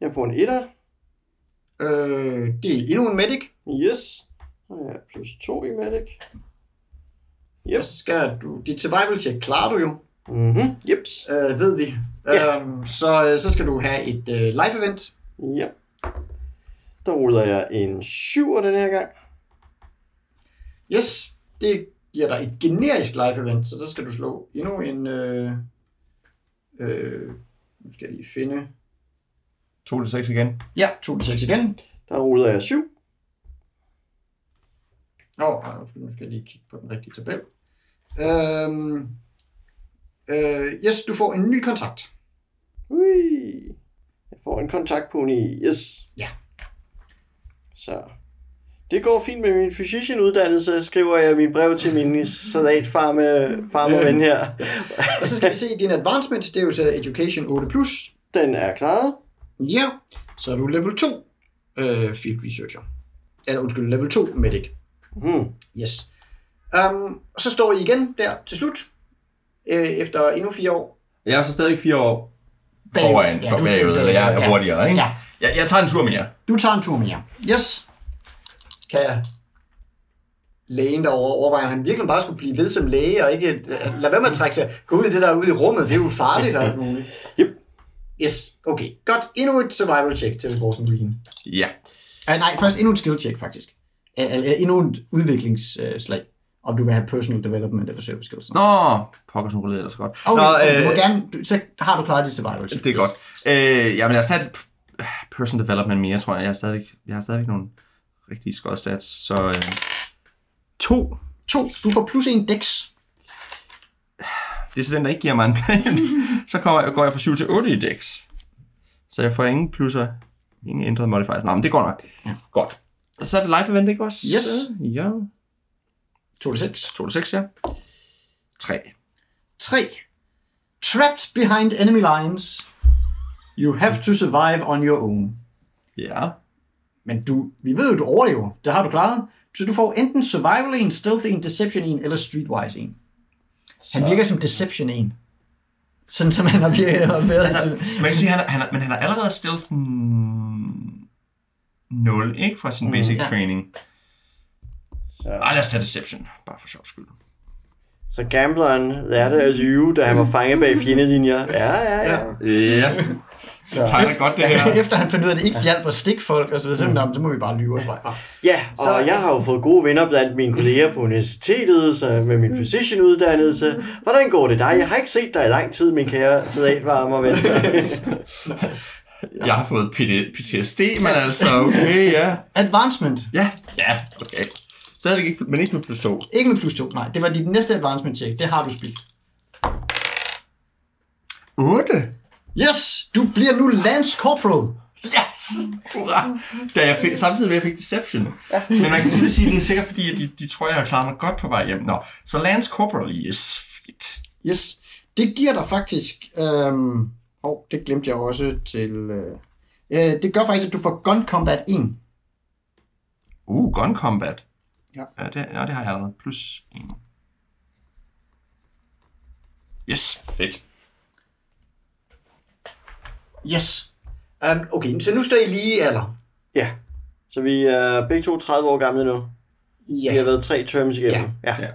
Jeg får en etter. Øh, det er endnu en medic. Yes. Så jeg plus 2 i medic. Yep. Og så skal du, dit survival check klarer du jo, Mhm, jeps. øh, ved vi. Ja. Um, så, øh, så skal du have et øh, live event. Ja. Der ruller jeg en 7 den her gang. Yes, det giver dig et generisk live event, så der skal du slå endnu en... Øh, øh, nu skal jeg lige finde... 2 til 6 igen. Ja, 2 til 6 igen. Der ruller jeg 7. Nå, oh, nu skal jeg lige kigge på den rigtige tabel. Øhm, øh, yes, du får en ny kontrakt. Ui. Jeg får en kontaktpony. Yes. Ja. Så. Det går fint med min physician-uddannelse, skriver jeg min brev til min salatfarme farmerven her. Og så skal vi se din advancement, det er jo så Education 8+. Den er klaret. Ja, så er du level 2 øh, Field Researcher. Eller undskyld, level 2 Medic. Hmm. Yes. Um, og så står I igen der til slut, øh, efter endnu fire år. Jeg er så stadig fire år foran ja, bagud, eller jeg er hurtigere, ikke? Ja. Jeg, jeg tager en tur mere. Du tager en tur mere. Yes. Kan lægen derovre overveje, at han virkelig bare skulle blive ved som læge, og ikke øh, lade være med at trække sig, gå ud i det der ude i rummet, det er jo farligt og alt muligt. Yep. Yes, okay. Godt. Endnu et survival check til vores marine. Ja. Uh, nej, først endnu et skill check, faktisk. Uh, uh, endnu et udviklingsslag. Om du vil have personal development eller service skills. Nå, pokker, som ellers godt. Okay, Nå, Nå, øh, du må øh, gerne, du, så har du klaret dit survival check. det er godt. Øh, ja, men lad os tage personal development mere, tror jeg. Jeg har stadigvæk, jeg har stadigvæk nogle rigtige skød stats. Så øh, to. To. Du får plus en dex. Det er så den, der ikke giver mig en [LAUGHS] plan. så kommer, jeg- går jeg fra 7 til 8 i dex. Så jeg får ingen plusser, ingen ændrede modifiers. Nå, men det går nok. Ja. Godt. Og så er det live event, ikke også? Yes. Ja. To til seks. 2 til 6, ja. 3. 3. Trapped behind enemy lines. You have to survive on your own. Ja. Men du, vi ved jo, du overlever. Det har du klaret. Så du får enten survival en, stealth en, deception en, eller streetwise en. Han virker som deception en. Sådan som han har virket. Altså, man kan sige, han, han, men han har allerede stealth 0, ikke? Fra sin basic ja. training. Så, Ej, lad os tage Deception, bare for sjov skyld. så gambleren lærte at lyve, da han var fanget bag fjendelinjer. Ja, ja, ja. Ja. Det tegner godt, det her. [LAUGHS] Efter han fandt ud af, at det ikke hjalp at stikke folk, og så, videre, så, mm. så må vi bare lyve os fra. Ja, og Så- jeg har jo fået gode venner blandt mine kolleger på universitetet, så med min physician-uddannelse. Hvordan går det dig? Jeg har ikke set dig i lang tid, min kære salatvarmer ven. Jeg har fået PTSD, men altså, okay, ja. Advancement. Ja, ja, okay. Stadigvæk ikke, men ikke med plus 2. Ikke med plus 2, nej. Det var dit næste advancement check. Det har du spildt. 8? Yes! Du bliver nu Lance Corporal. Yes! Hurra! Da jeg fik, samtidig med, at jeg fik Deception. Ja. Men man kan selvfølgelig sige, at det er sikkert fordi, at de, de tror, jeg har klaret mig godt på vej hjem. Nå, så Lance Corporal, yes, fedt. Yes. Det giver dig faktisk... Øhm, oh, det glemte jeg også til... Øh, øh, det gør faktisk, at du får Gun Combat 1. Uh, Gun Combat. Ja. Ja, det, ja, det har jeg allerede. Plus 1. Yes, fedt. Yes. Um, okay, så nu står I lige i alder. Ja. Så vi er begge to 30 år gamle nu. Ja. Vi har været tre terms igennem. Ja. Ja.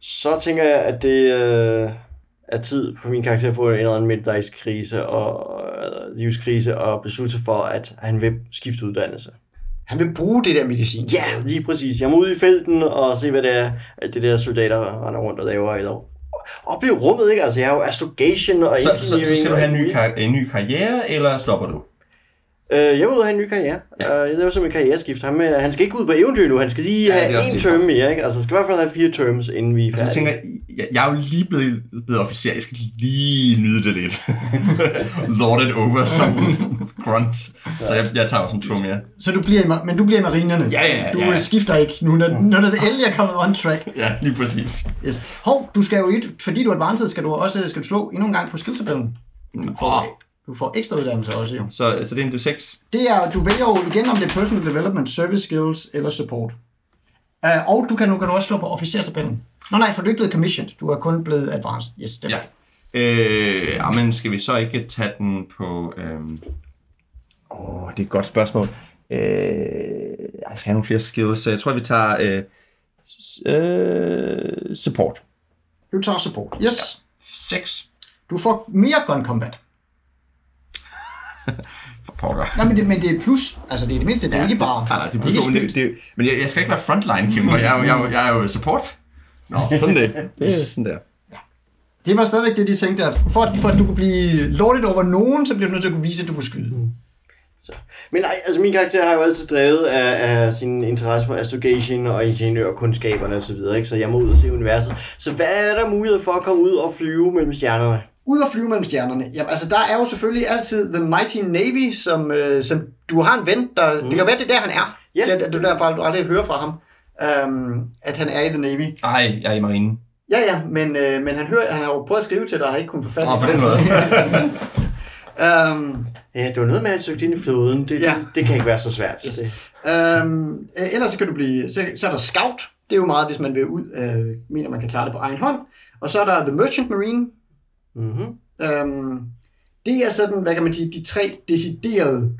Så tænker jeg, at det øh, er tid for min karakter at få en eller anden midtvejskrise og øh, livskrise og beslutte sig for, at han vil skifte uddannelse. Han vil bruge det der medicin. Ja, lige præcis. Jeg må ud i felten og se, hvad det er, at det der soldater render rundt og laver. Eller opleve rummet, ikke? Altså, jeg har jo astrogation og Så, så, så engineering skal du have en ny, kar- en ny karriere, eller stopper du? Øh, jeg vil ud og have en ny karriere. Ja. Øh, jeg laver som en karriereskift. Han, øh, han skal ikke ud på eventyr nu. Han skal lige Ja, ja, det er have en det. term mere. Ikke? Altså, han skal i hvert fald have fire terms, inden vi er Altså, jeg færdige. tænker, jeg, jeg er jo lige blevet, blevet officer. Jeg skal lige nyde det lidt. [LAUGHS] Lord it over som [LAUGHS] grunt. Så jeg, jeg tager også en tur mere. Så du bliver i, men du bliver i marinerne. Ja, ja, ja, Du ja. skifter ikke nu, når, når det endelig er kommet on track. Ja, lige præcis. Yes. Hov, du skal jo ikke, fordi du er advanced, skal du også skal du slå endnu en gang på skilltabellen. Åh, du får ekstra uddannelse også, jo. så, så det er en D6. Det er, du vælger jo igen, om det er personal development, service skills eller support. Uh, og du kan, nu kan du også slå på officerstabellen. Nå nej, for du er ikke blevet commissioned. Du er kun blevet advanced. Yes, det er Ja. Øh, ja, men skal vi så ikke tage den på... Øhm... Åh, det er et godt spørgsmål. Øh, jeg skal have nogle flere skills, så jeg tror, vi tager øh, øh, support. Du tager support. Yes. 6 Du får mere gun combat. [LAUGHS] for pokker. Nej, men det, men det er plus. Altså, det er det mindste. Det er ikke bare... Nej, nej, det er plus, men, det, det, men jeg, jeg skal ikke være frontline kæmper. Jeg, er jo- jeg, jo- jeg er jo support. Nå, sådan det. [LAUGHS] Det er sådan der. Det var stadigvæk det, de tænkte, at for, at- for at du kunne blive lortet over nogen, så bliver du nødt til at kunne vise, at du kunne skyde. Så. Men nej, altså min karakter har jo altid drevet af, af sin interesse for astrogation og ingeniørkundskaberne osv., så, videre, ikke? så jeg må ud og se universet. Så hvad er der mulighed for at komme ud og flyve mellem stjernerne? Ud og flyve mellem stjernerne. Jamen, altså, der er jo selvfølgelig altid The Mighty Navy, som, øh, som du har en ven, der... Mm. Det kan være, det er der, han er. Ja. Det, er- det er derfor, du aldrig hører fra ham, øhm, at han er i The Navy. Ej, jeg er i marinen. Ja, ja, men, øh, men han, hører, han har jo prøvet at skrive til dig, og har ikke kunnet få fat i Åh, på den måde. [LAUGHS] øhm, Ja, det var noget med, at han søgte ind i floden. Det, Ja. ja. det, det kan ikke være så svært. Yes. Det. Øhm, øh, ellers så kan du blive, så, så er der Scout, det er jo meget, hvis man vil ud, øh, mener man kan klare det på egen hånd. Og så er der The Merchant Marine, Mm-hmm. øhm, det er sådan, hvad kan man sige, de tre deciderede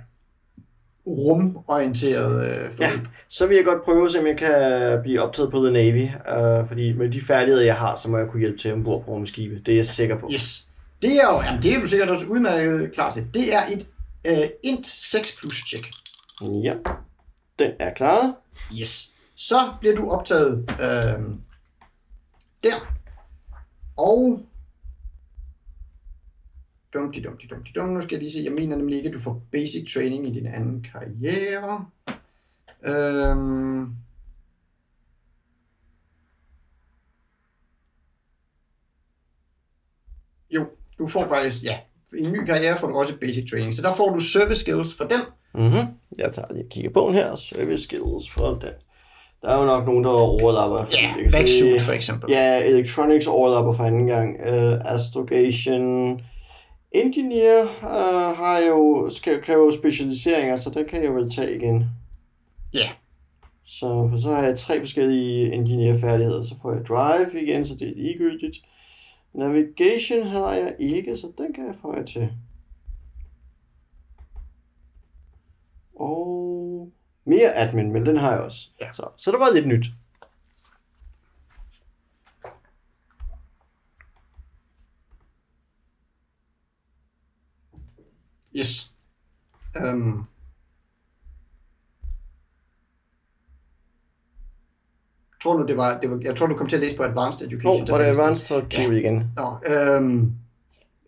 rumorienterede øh, forløb. Ja, så vil jeg godt prøve, om jeg kan blive optaget på The Navy. Uh, fordi med de færdigheder, jeg har, så må jeg kunne hjælpe til ombord på rumskibe. Det er jeg sikker på. Yes. Det er jo, jamen det er du sikkert også udmærket klar til. Det er et øh, int 6 plus check. Ja, den er klaret. Yes. Så bliver du optaget øh, der. Og... Dumti, dumti, dumti, dum. Nu skal jeg lige se. Jeg mener nemlig ikke, at du får basic training i din anden karriere. Øhm... Jo, du får faktisk, ja, i en ny karriere får du også basic training. Så der får du service skills for den. Mm-hmm. Jeg tager lige og kigger på den her. Service skills for den. Der er jo nok nogen, der overlapper. Ja, se- backsuit for eksempel. Ja, electronics overlapper for anden gang. Uh, astrogation. Engineer uh, har jo, skal, kræver jo specialiseringer, så der kan jeg vel tage igen. Ja. Så, for så har jeg tre forskellige engineer-færdigheder. Så får jeg drive igen, så det er ligegyldigt. Navigation har jeg ikke, så den kan jeg få jer til. Og mere admin, men den har jeg også. Ja. Så, så der var lidt nyt. Yes. Um. Tror du, det var, det var, jeg tror, du kom til at læse på Advanced Education. Nå, var det advanced, så kigger vi igen. Nå, øhm,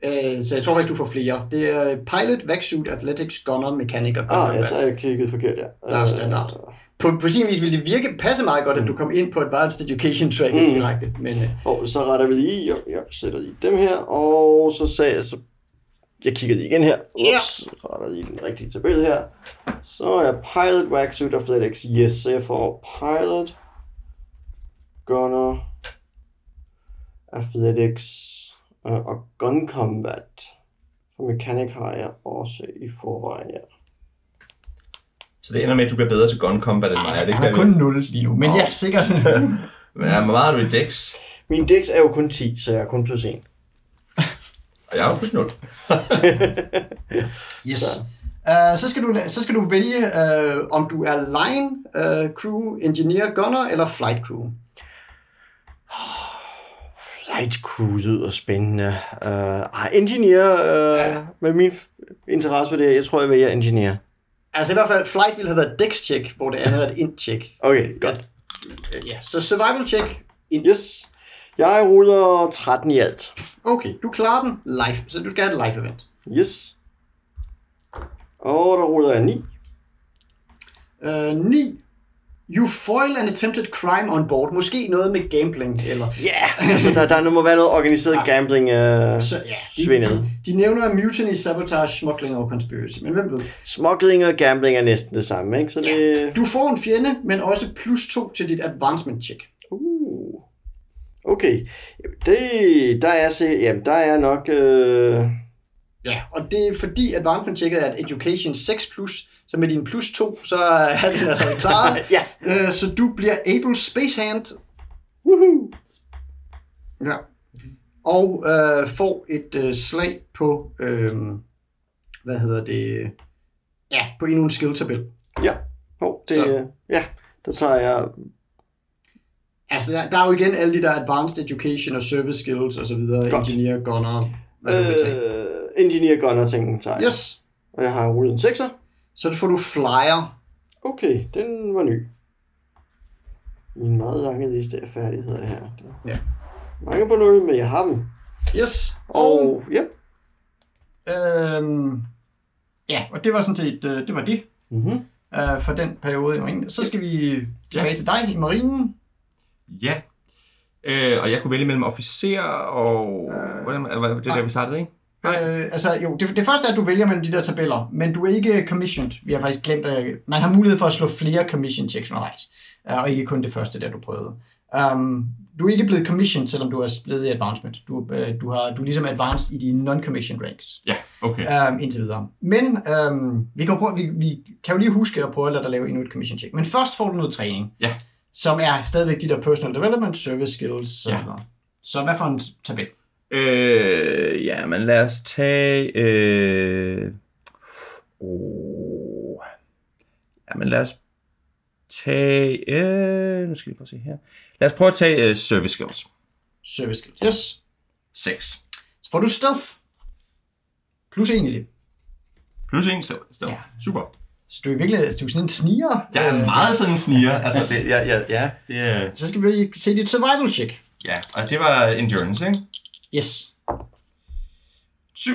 Øh, så jeg tror faktisk, du får flere. Det er Pilot, Vacuum, Athletics, Gunner, Mechanic og Gun Ah, ja, så har jeg kigget forkert, ja. Der er Øh, standard. På, på sin vis ville det virke passe meget godt, at du kom ind på Advanced Education tracket Mm. direkte. Men øh, Og så retter vi lige, jeg, jeg sætter lige dem her, og så sagde jeg, så jeg kigger lige igen her. Ja. Ups, retter lige den rigtige tabel her. Så er jeg Pilot, Waxsuit, Athletics. Yes, så jeg får Pilot, Gunner, Athletics øh, og Gun Combat. For Mechanic har jeg også i forvejen, ja. Så det ender med, at du bliver bedre til gun combat end mig. Er det han ikke har det, kun 0 lige nu. Men Nå. ja, sikkert. [LAUGHS] Ja, hvor meget har du i dex? Min dex er jo kun 10, så jeg er kun plus 1. Og jeg jo plus 0. [LAUGHS] yes. Så. Uh, så, skal du, så skal du vælge, uh, om du er line uh, crew, engineer, gunner eller flight crew. Flight crew lyder spændende. Uh, engineer, uh, ja. med min interesse for det, jeg tror, jeg vælger engineer. Altså i hvert fald, flight ville have været dex check, hvor det andet er et int check. Okay, godt. Ja, så survival check, int. Yes. Jeg ruller 13 i alt. Okay, du klarer den live, så du skal have et live event. Yes. Og der ruller jeg 9. Uh, 9. You foil an attempted crime on board. Måske noget med gambling, eller... Ja, yeah. altså der, der må være noget organiseret gambling uh, Så, ja, de, de nævner mutiny, sabotage, smuggling og conspiracy, men hvem ved? Smuggling og gambling er næsten det samme, ikke? Så det... Du får en fjende, men også plus 2 til dit advancement check. Okay. Det, der er se, jamen, der er nok... Øh... Ja, og det er fordi advancement checket er et education 6 plus, så med din plus 2, så er den altså [LAUGHS] klaret. Ja. Øh, så du bliver able space hand, Woohoo. ja. og øh, får et øh, slag på, øh, hvad hedder det, ja, på endnu en skill-tabel. Ja. Oh, det, Så. ja, der tager jeg... Altså, der, der er jo igen alle de der advanced education og service skills og så videre, Godt. engineer, gunner, hvad du vil tage. Øh, engineer gunner ting tager jeg. Yes, Og jeg har rullet en 6'er. så får du flyer. Okay, den var ny. Min meget lange liste af færdigheder her. Ja. Mange på 0, men jeg har dem. Yes, og, Og ja. øhm, ja, og det var sådan set, øh, det var det Mm-hmm. øh, for den periode i marinen. Så skal vi tilbage Ja. til dig i marinen. Ja. Øh, og jeg kunne vælge mellem officer og... Øh, hvordan, eller, det er der, vi startede, ikke? Øh, altså jo, det, det første er, at du vælger mellem de der tabeller, men du er ikke commissioned. Vi har faktisk glemt, at man har mulighed for at slå flere commission checks undervejs, øh, og ikke kun det første, der du prøvede. Um, du er ikke blevet commissioned, selvom du er blevet i advancement. Du, øh, du, har, du er ligesom advanced i de non-commissioned ranks. Ja, okay. um, indtil videre. Men um, vi, kan prøve, vi, vi kan jo lige huske at prøve at lade dig lave endnu et commission check. Men først får du noget træning, Ja. Som er stadigvæk de der personal development, service skills, Ja. videre. Så hvad for en tabel? Øh, ja, men lad os tage... Øh, oh, ja, men lad os tage... Øh, nu skal vi prøve at se her. Lad os prøve at tage øh, service skills. Service skills. Yes. 6. Så får du stealth. Plus en i det. Plus 1 stealth. Ja. Super. Så du er virkelig du er sådan en sniger. Jeg er meget sådan en sniger. Altså, det, ja, ja, ja, det er... Så skal vi se dit survival check. Ja, og det var endurance, ikke? Yes. 7.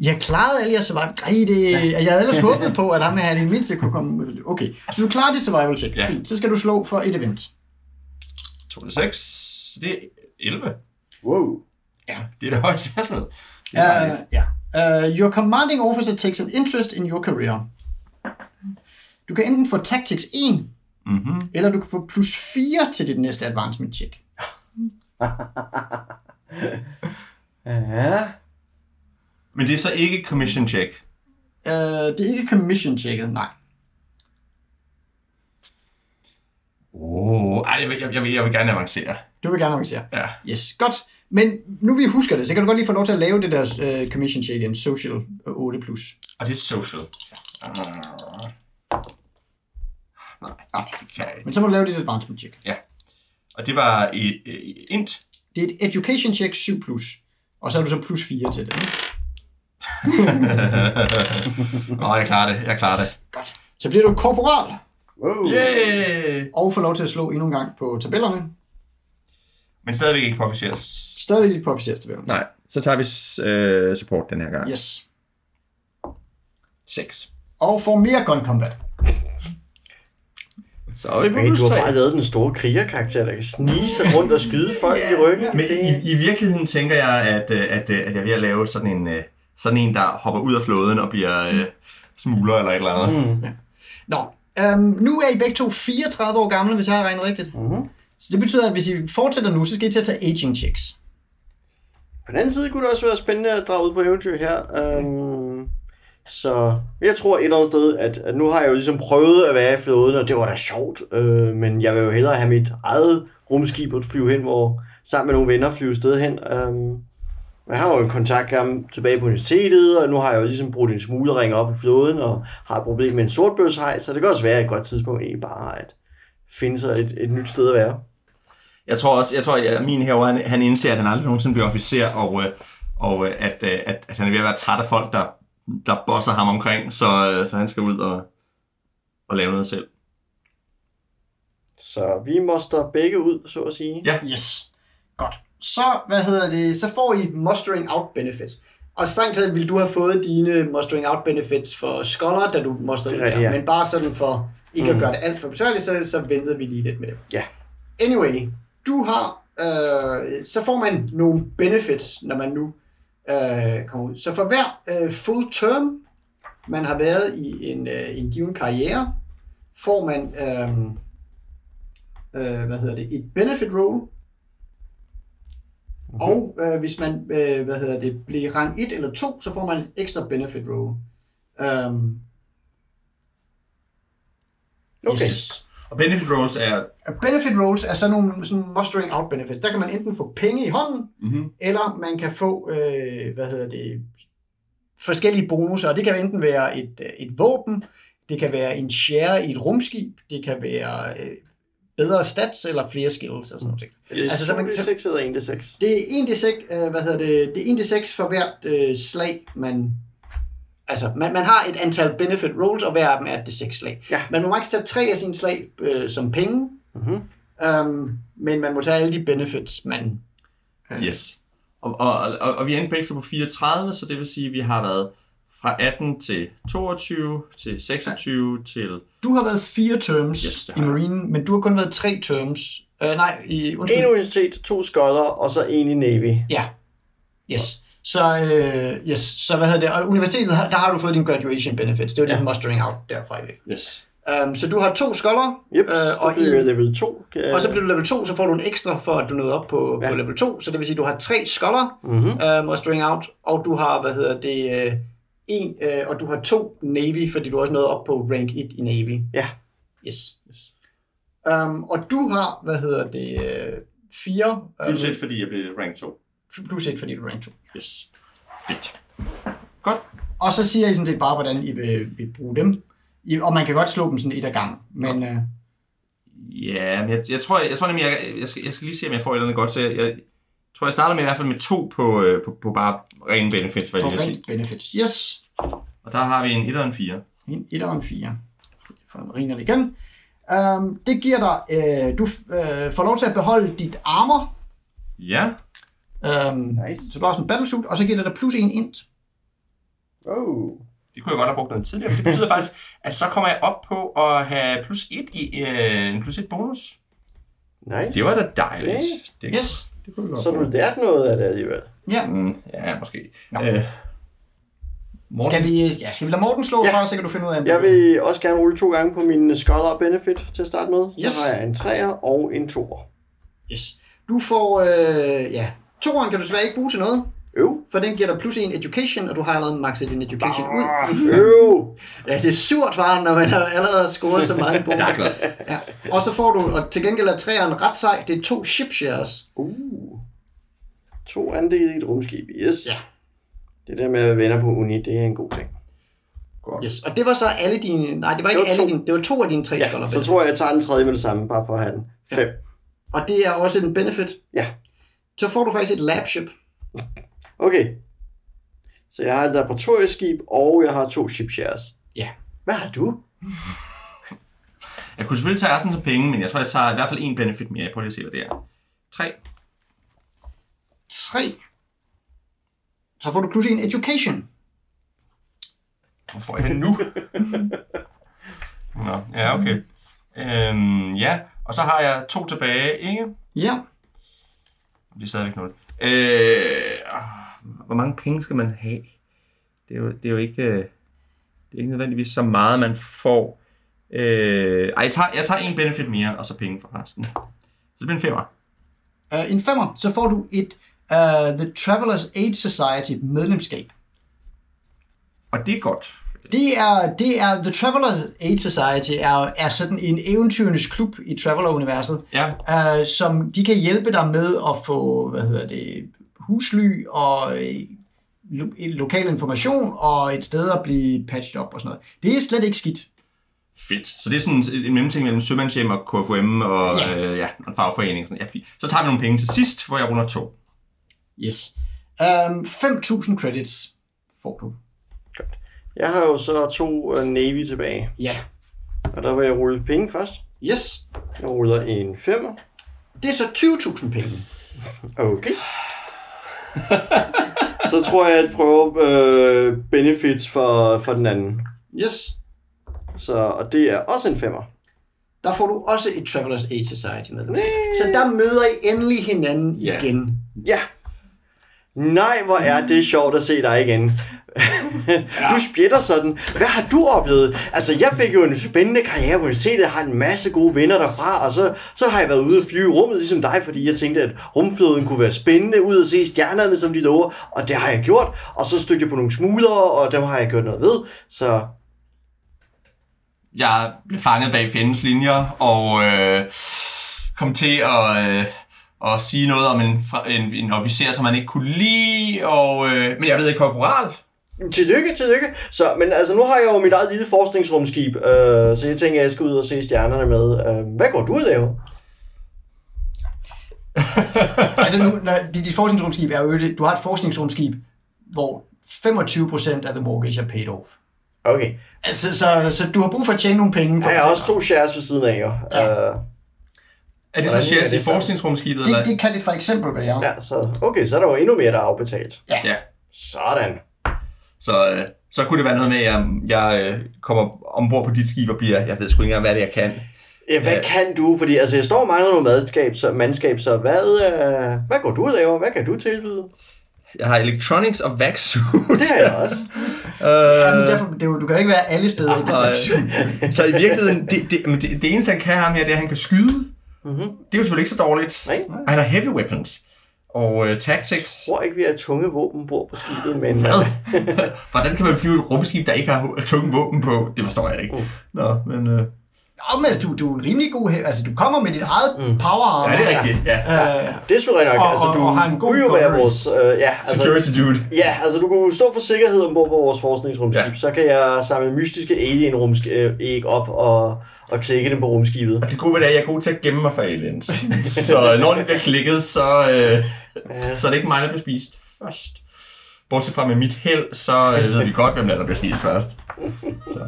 Jeg klarede alle jeres survival. Ej, det, jeg havde ellers håbet på, at ham her i det mindste kunne komme. Okay, så du klarer dit survival check. Ja. Fint. Så skal du slå for et event. 2 til 6. Det er 11. Wow. Ja, det er det højeste, jeg har slået. Uh, ja. Uh, your commanding officer takes an interest in your career. Du kan enten få Tactics 1, Mm-hmm. eller du kan få plus 4 til dit næste advancement check. [LAUGHS] Ja. Men det er så ikke commission check. Uh, det er ikke commission checket, nej. Oh, ej, jeg, vil, jeg, jeg, vil, jeg vil gerne avancere. Du vil gerne avancere. Ja. Yes, godt. Men nu vi husker det, så kan du godt lige få lov til at lave det der uh, commission check igen, social uh, 8+. Plus. Og det er social. Uh, nej, det kan jeg ikke. Men så må du lave dit advancement check. Ja. Og det var i, i int. Det er et education check 7+, plus, og så har du så plus 4 til det. Ikke? [LAUGHS] Åh, oh, jeg klarer det, jeg klarer det. Godt. Så bliver du korporal, Wow. Yeah! og får lov til at slå endnu en gang på tabellerne. Men stadigvæk ikke på officers. Stadig lidt på officerstabellen. Nej. Så tager vi øh, support den her gang. Yes. 6. Og får mere gun combat. Så er vi på Okay, du har 3. bare lavet den store krigerkarakter, der kan snige sig rundt og skyde [LAUGHS] folk i ryggen. Men Det- i, i virkeligheden tænker jeg, at, øh, at, øh, at jeg er ved at lave sådan en, øh, sådan en, der hopper ud af flåden og bliver øh, smugler eller et eller andet. Mm. Nå, øhm, nu er I begge to 34 år gamle, hvis jeg har regnet rigtigt. Mhm. Så det betyder, at hvis I fortsætter nu, så skal I til at tage aging checks. På den anden side kunne det også være spændende at drage ud på eventyr her. Um, så jeg tror et eller andet sted, at, at nu har jeg jo ligesom prøvet at være i flåden, og det var da sjovt. øh, men jeg vil jo hellere have mit eget rumskib at flyve hen, hvor sammen med nogle venner flyve sted hen. Øh, jeg har jo en kontakt ham tilbage på universitetet, og nu har jeg jo ligesom brugt en smule ring op i flåden, og har et problem med en sortbøshej, så det kan også være et godt tidspunkt egentlig bare at finde sig et, et nyt sted at være. Jeg tror også, jeg tror, at min herover, han, han indser, at han aldrig nogensinde bliver officer, og, øh, og øh, at, øh, at, at han er ved at være træt af folk, der, der bosser ham omkring, så, øh, så han skal ud og, og lave noget selv. Så vi moster begge ud, så at sige. Ja. Yes. Godt. Så, hvad hedder det, så får I mustering out benefits. Og strengt taget ville du have fået dine mustering out benefits for scholar, da du musterede Det ja. Men bare sådan for ikke Mm. at gøre det alt for besværligt, så, så ventede vi lige lidt med det. Ja. Anyway, du har, øh, så får man nogle benefits, når man nu øh, kommer ud. Så for hver øh, full term, man har været i en, øh, en given karriere, får man, øh, øh, hvad hedder det, et benefit roll, Mhm. og øh, hvis man, øh, hvad hedder det, bliver rang 1 eller 2, så får man et ekstra benefit roll. Um, Okay. Yes. Og benefit rolls er... Benefit rolls er sådan nogle sådan mustering out benefits. Der kan man enten få penge i hånden, Mm-hmm. eller man kan få, øh, hvad hedder det, forskellige bonusser. Og det kan enten være et, øh, et våben, det kan være en share i et rumskib, det kan være øh, bedre stats eller flere skills og sådan noget. Yes. Altså, så man kan- 6 eller 1 6. Det er 1d6, øh, hvad hedder det, det er 1d6 for hvert øh, slag, man... Altså, man, man har et antal benefit rolls, og hver af dem er et d6 slag. Ja. Man må maks tage tre af sine slag øh, som penge, Mhm. um, men man må tage alle de benefits, man... øh, Yes. Og, og, og, og vi er endte begge på 34, så det vil sige, at vi har været fra 18 til 22 til 26 til... Du har været fire terms Yes, det i. Marine, men du har kun været tre terms. Øh, nej, i, undskyld. En universitet, to skoller, og så en i Navy. Ja. Yes. Så, øh, yes. så hvad hedder det? Og universitetet, der har du fået din graduation benefits. Det er jo ja. Din mustering out derfra i væk. Yes. Um, så du har to skoller, Yep, øh, og, en, level 2. Kan... og så bliver du level 2, så får du en ekstra for, at du nåede op på, ja. På level 2. Så det vil sige, at du har tre skoller, Mm-hmm. uh, mustering out, og du har, hvad hedder det, øh, en, øh, og du har to Navy, fordi du også nåede op på rank 1 i Navy. Ja. Yes. yes. Um, og du har, hvad hedder det, øh, fire, Plus øh, et, fordi jeg blev rank 2. plus et, fordi du rank 2. Yes. Fedt. Godt. Og så siger I sådan set bare, hvordan I vil, vil bruge dem. I, og man kan godt slå dem sådan et ad gang. Men øh, Ja, men jeg, jeg, tror, jeg, jeg tror nemlig, jeg, jeg, skal, jeg skal lige se, om jeg får et eller andet godt. Så jeg, jeg tror, jeg starter med i hvert fald med to på, øh, på, på bare rene benefits, hvad for jeg vil sige. benefits. Yes. Og der har vi en 1 og en 4. En 1 og en 4. For marinerne igen. Um, det giver dig, øh, du øh, får lov til at beholde dit armor. Ja. Um, Nice. Så du har sådan en battlesuit, og så giver det dig plus en int. Oh. Det kunne jeg godt have brugt noget tidligere. men Det betyder faktisk, at så kommer jeg op på at have plus 1 i øh, en plus 1 bonus. Nice. Det var da dejligt. Det, Yes. det kunne godt Så du lært noget af det alligevel. Ja. Mm, ja, måske. Nå. Øh, Morten, Skal vi, ja, skal vi lade Morten slå Ja. fra, så kan du finde ud af, Jeg vil også gerne rulle to gange på min Scholar Benefit til at starte med. Yes. Der har jeg en 3'er og en 2'er. Yes. Du får, øh, ja, toeren kan du desværre ikke bruge til noget, Øv. for den giver dig plus en education, og du har allerede maxet din education ud. Øv. Ja, det er surt, var når man har allerede scoret så mange er glad. Ja. Og så får du, og til gengæld er træeren ret sej, det er to ship shares. Uh. To andele i et rumskib. Yes. Ja. Det der med at være venner på uni, det er en god ting. Godt. Yes. Og det var så alle dine, nej, det var ikke Det var alle to. dine, det var to af dine tre Ja, skoller. så tror jeg, jeg tager den tredje med det samme, bare for at have den. Fem. Og det er også en benefit. Ja. Så får du faktisk et labship. Okay. Så jeg har et laboratorieskib, og jeg har to ship shares. Ja. Hvad har du? Jeg kunne selvfølgelig tage sådan som penge, men jeg tror, jeg tager i hvert fald en benefit mere. Jeg prøver lige at se, hvad det er. 3. Tre. Så får du pludselig en education. Hvor får jeg nu? [LAUGHS] Nå, ja, okay. Øhm, ja, og så har jeg to tilbage, ikke? Ja. Det er stadigvæk nul. Øh, hvor mange penge skal man have? Det er jo, det er jo ikke, øh, det er ikke nødvendigvis så meget, man får. Øh, ej, jeg tager, jeg tager en benefit mere, og så penge for resten. Så det bliver en femmer. Uh, en femmer, så får du et uh, The Travelers Aid Society medlemskab. Og det er godt. Det er, det er The Travelers Aid Society er, er sådan en eventyrenes klub i Traveler-universet, Ja, uh, som de kan hjælpe dig med at få, hvad hedder det, husly og øh, lo- lokal information og et sted at blive patched op og sådan noget. Det er slet ikke skidt. fedt. Så det er sådan en mellemting mellem Sømandshjem og KFUM og Ja. Øh, ja, en fagforening. Sådan. Ja. Så tager vi nogle penge til sidst, hvor jeg runder to. Yes. Um, 5.000 credits får du. Jeg har jo så to uh, Navy tilbage, Ja. og der vil jeg rulle penge først. Yes. Jeg ruller en femmer. Det er så 20.000 penge. Okay. så tror jeg, at prøve øh, benefits for, for den anden. Yes. Så, og det er også en femmer. Der får du også et Travelers Aid Society medlemskab. Så der møder I endelig hinanden Ja. igen. Ja. Nej, hvor er det sjovt at se dig igen. [LAUGHS] du spjætter sådan. Hvad har du oplevet? Altså, jeg fik jo en spændende karriere på universitetet, jeg har en masse gode venner derfra, og så, så har jeg været ude og flyve i rummet, ligesom dig, fordi jeg tænkte, at rumflåden kunne være spændende, ud at se stjernerne, som de lover, og det har jeg gjort. Og så stødte jeg på nogle smuglere, og dem har jeg gjort noget ved, så Jeg blev fanget bag fjendens linjer, og øh, kom til at, øh, at sige noget om en, en, en officer, som man ikke kunne lide, og, øh, men jeg ved ikke, korporal. Tillykke, tillykke. Så, men altså, nu har jeg jo mit eget lille forskningsrumskib, øh, så jeg tænker, at jeg skal ud og se stjernerne med. Øh, hvad går du ud af? [LAUGHS] altså nu, når, dit, dit forskningsrumskib er jo du har et forskningsrumskib, hvor 25% af the mortgage er paid off. Okay. Altså, så, så du har brug for at tjene nogle penge. For Jeg har også to shares ved siden af, jo. Ja. Øh, Er det så er shares i forskningsrumskibet, eller det, hvad? det kan det for eksempel være. ja, så, okay, så er der jo endnu mere, der er afbetalt. Ja, Sådan. så, øh, så kunne det være noget med, at jeg, jeg øh, kommer ombord på dit skib og bliver, jeg ved sgu ikke engang, hvad det er, jeg kan. Ja, hvad Ja. kan du? Fordi altså, jeg står og mangler noget madskab, så, mandskab, så hvad, øh, hvad går du ud af? Hvad kan du tilbyde? Jeg har electronics og vacuum. Det har jeg også. [LAUGHS] Ja, men øh, derfor, det er du kan ikke være alle steder i det og, øh, syn. så i virkeligheden, det, det, det, det eneste, han kan ham her, det er, at han kan skyde. Mm-hmm. Det er jo selvfølgelig ikke så dårligt. Nej. Og han har heavy weapons. Og øh, tactics. Jeg tror ikke, vi har tunge våben bord på skibet, men... Hvad? Hvordan kan man flyve et rumskib, der ikke har tunge våben på? Det forstår jeg ikke. Nå, men... Øh, Men altså, du, du er en rimelig god... Altså, du kommer med dit eget mm. power armor. ja, det er rigtigt. Ja. Øh, Det er selvfølgelig nok. Og- altså, du og- og har en god kunne jo være vores... Øh, ja, altså, Security dude. Ja, altså du kunne stå for sikkerhed ombord på vores forskningsrumskib, Ja. ja. så kan jeg samle mystiske alien-æg op og, og klikke dem på rumskibet. Og det gode ved det er, at jeg er god til at gemme mig for aliens. så når det bliver klikket, så, øh, så er det ikke mig, der bliver spist først. Bortset fra med mit held, så øh, ved vi godt, hvem der, er, der bliver spist først. Så.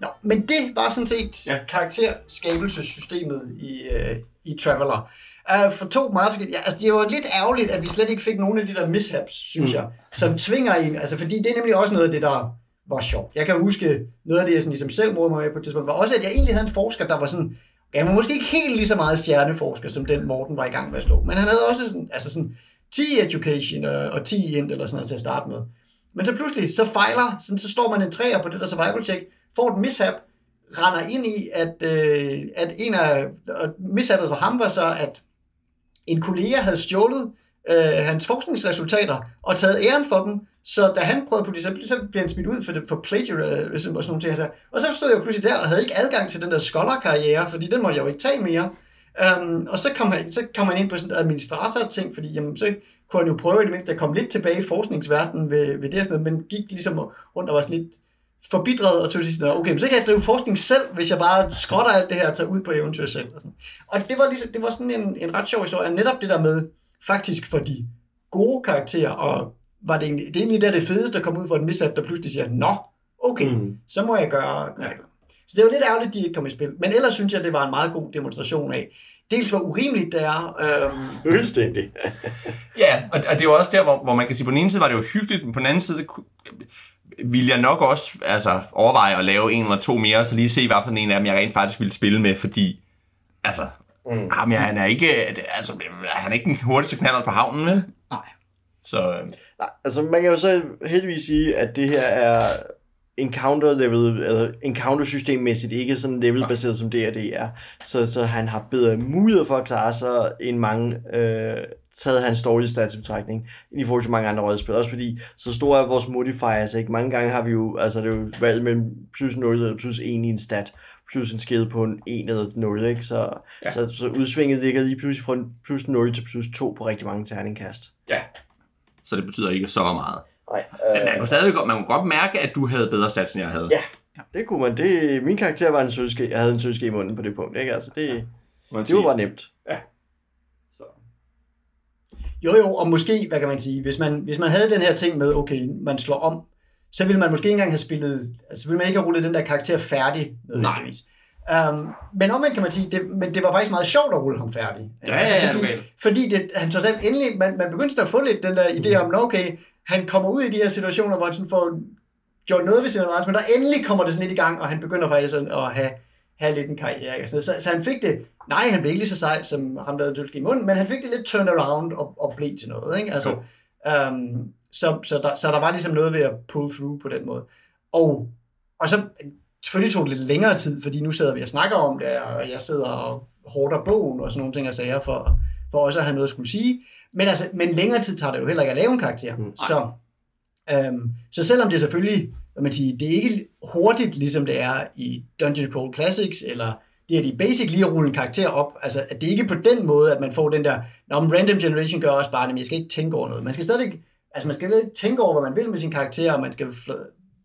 Nå, men det var sådan set ja. Ja. karakterskabelsessystemet i, uh, i Traveler. Uh, for to meget fordi, ja, altså det var lidt ærgerligt, at vi slet ikke fik nogle af de der mishaps, synes mm. jeg, som tvinger en, altså fordi det er nemlig også noget af det, der var sjovt. Jeg kan huske, noget af det, jeg sådan ligesom selv modede mig med på et tidspunkt, var også, at jeg egentlig havde en forsker, der var sådan, jeg var måske ikke helt lige så meget stjerneforsker, som den Morten var i gang med at slå, men han havde også sådan, altså sådan 10 education og, og 10 int eller sådan noget til at starte med. Men så pludselig, så fejler, sådan, så står man en træer på det der survival check, får et mishap, render ind i, at, øh, at en af og mishappet for ham var så, at en kollega havde stjålet øh, hans forskningsresultater og taget æren for dem, så da han prøvede på det, så, så blev han smidt ud for, det, for plagiarism og sådan nogle ting. Altså. Og så stod jeg pludselig der og havde ikke adgang til den der scholar-karriere, fordi den måtte jeg jo ikke tage mere. Um, og så kom, han, så kom han ind på sådan en administrator-ting, fordi jamen, så kunne han jo prøve i det mindste at komme lidt tilbage i forskningsverdenen ved, ved det og sådan noget, men gik ligesom rundt og var sådan lidt forbitret og tog til sidst, okay, men så kan jeg drive forskning selv, hvis jeg bare skrotter alt det her og tager ud på eventyr selv. Og, sådan. og det var, ligesom, det var sådan en, en ret sjov historie, netop det der med, faktisk for de gode karakterer, og var det, egentlig, det er egentlig der det fedeste at komme ud for et mishap, der pludselig siger, nå, okay, mm. så må jeg gøre, gøre det. Så det var lidt ærgerligt, at de ikke kom i spil. Men ellers synes jeg, det var en meget god demonstration af, dels hvor urimeligt det er, øhm, Fuldstændig. Ja, og, og det er jo også der, hvor, hvor man kan sige, på den ene side var det jo hyggeligt, men på den anden side ville jeg nok også altså, overveje at lave en eller to mere, så lige se, hvad for en af dem, jeg rent faktisk ville spille med, fordi altså, mm. ham, ja, han er ikke, altså, han er ikke den hurtigste knaller på havnen, vel? Nej. Så, øh, Nej, altså man kan jo så heldigvis sige, at det her er encounter level, eller encounter systemmæssigt ikke sådan levelbaseret som D&D er. Så, så han har bedre mulighed for at klare sig end mange, øh, taget hans story stats i betragtning, end i forhold til mange andre rollespil. Også fordi, så store er vores modifiers, ikke? Mange gange har vi jo, altså det er jo valgt mellem plus 0 eller plus 1 i en stat, plus en skede på en 1 eller 0, ikke? Så, ja. så, så udsvinget ligger lige pludselig fra plus 0 til plus 2 på rigtig mange terningkast. ja. Så det betyder ikke så meget. Nej, Men man kunne stadig godt, man kunne godt mærke, at du havde bedre stats, end jeg havde. Ja. Det kunne man. Det, min karakter var en sølske. Jeg havde en sølske i munden på det punkt. Ikke? Altså, det, man det var bare nemt. Så. Jo, jo, og måske, hvad kan man sige, hvis man, hvis man havde den her ting med, okay, man slår om, så ville man måske ikke engang have spillet, altså ville man ikke have rullet den der karakter færdig, nødvendigvis. Um, men omvendt kan man sige, det, men det var faktisk meget sjovt at rulle ham færdig. Ja, ja, ja, fordi, fordi det, han trods alt endelig, man, man begyndte at få lidt den der idé om, okay, han kommer ud i de her situationer, hvor han sådan får gjort noget ved sin undervejs, men der endelig kommer det sådan lidt i gang, og han begynder faktisk sådan at have, have lidt en karriere. Og sådan noget. Så, så han fik det, nej, han blev ikke lige så sej, som ham, der havde tølske i munden, men han fik det lidt turned around og, og blev til noget. Ikke? Altså, um, så, så, der, så der var ligesom noget ved at pull through på den måde. Og, og så selvfølgelig tog det lidt længere tid, fordi nu sidder vi og snakker om det, og jeg sidder og hårder bogen og sådan nogle ting, jeg sagde for, for også at have noget at skulle sige. Men, altså, men længere tid tager det jo heller ikke at lave en karakter. Mm. Så, øhm, så selvom det selvfølgelig, hvad man siger, det er ikke hurtigt, ligesom det er i Dungeon Crawl Classics, eller det er de basic lige at rulle en karakter op. Altså, at det er ikke på den måde, at man får den der, når random generation gør også bare, at jeg skal ikke tænke over noget. Man skal stadig, altså man skal stadig tænke over, hvad man vil med sin karakter, og man skal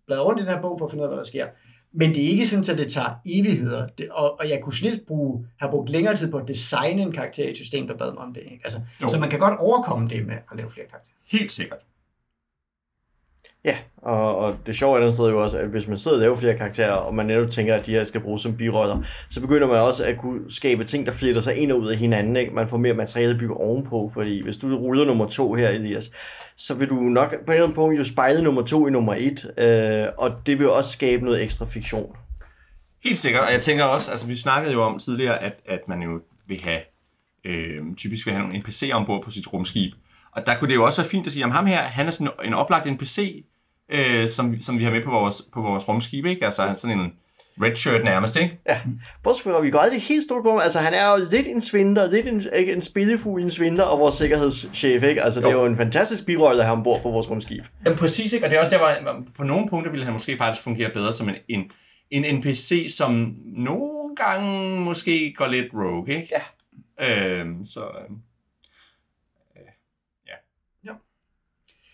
bladre rundt i den her bog for at finde ud af, hvad der sker. Men det er ikke sådan, at det tager evigheder. Det, og, og jeg kunne snilt bruge, have brugt længere tid på at designe en karakter i et system, der bad mig om det. Ikke? Altså, Jo. så man kan godt overkomme det med at lave flere karakterer. Helt sikkert. Ja, og, og det sjove er den sted jo også, at hvis man sidder og laver flere karakterer, og man netop tænker, at de her skal bruges som biroller, så begynder man også at kunne skabe ting, der fletter sig ind og ud af hinanden. Ikke? Man får mere materiale at bygge ovenpå, fordi hvis du ruller nummer to her, Elias, så vil du nok på en eller anden punkt jo spejle nummer to i nummer et, øh, og det vil også skabe noget ekstra fiktion. Helt sikkert, og jeg tænker også, altså vi snakkede jo om tidligere, at, at man jo vil have, øh, typisk vil have nogle NPC'er ombord på sit rumskib. Og der kunne det jo også være fint at sige, at ham her, han er sådan en oplagt NPC, øh, som, som vi har med på vores, på vores rumskib, ikke? Altså han er sådan en red shirt nærmest, ikke? Ja, bortset fra, vi går aldrig helt stort på ham. Altså, han er jo lidt en svindler, lidt en, ikke, en spillefugl, en svindler og vores sikkerhedschef, ikke? Altså, jo. det er jo en fantastisk birolle at have ombord på vores rumskib. Jamen præcis, ikke? Og det er også der, hvor på nogle punkter ville han måske faktisk fungere bedre som en, en, en NPC, som nogle gange måske går lidt rogue, ikke? Ja. Øhm, så, øhm,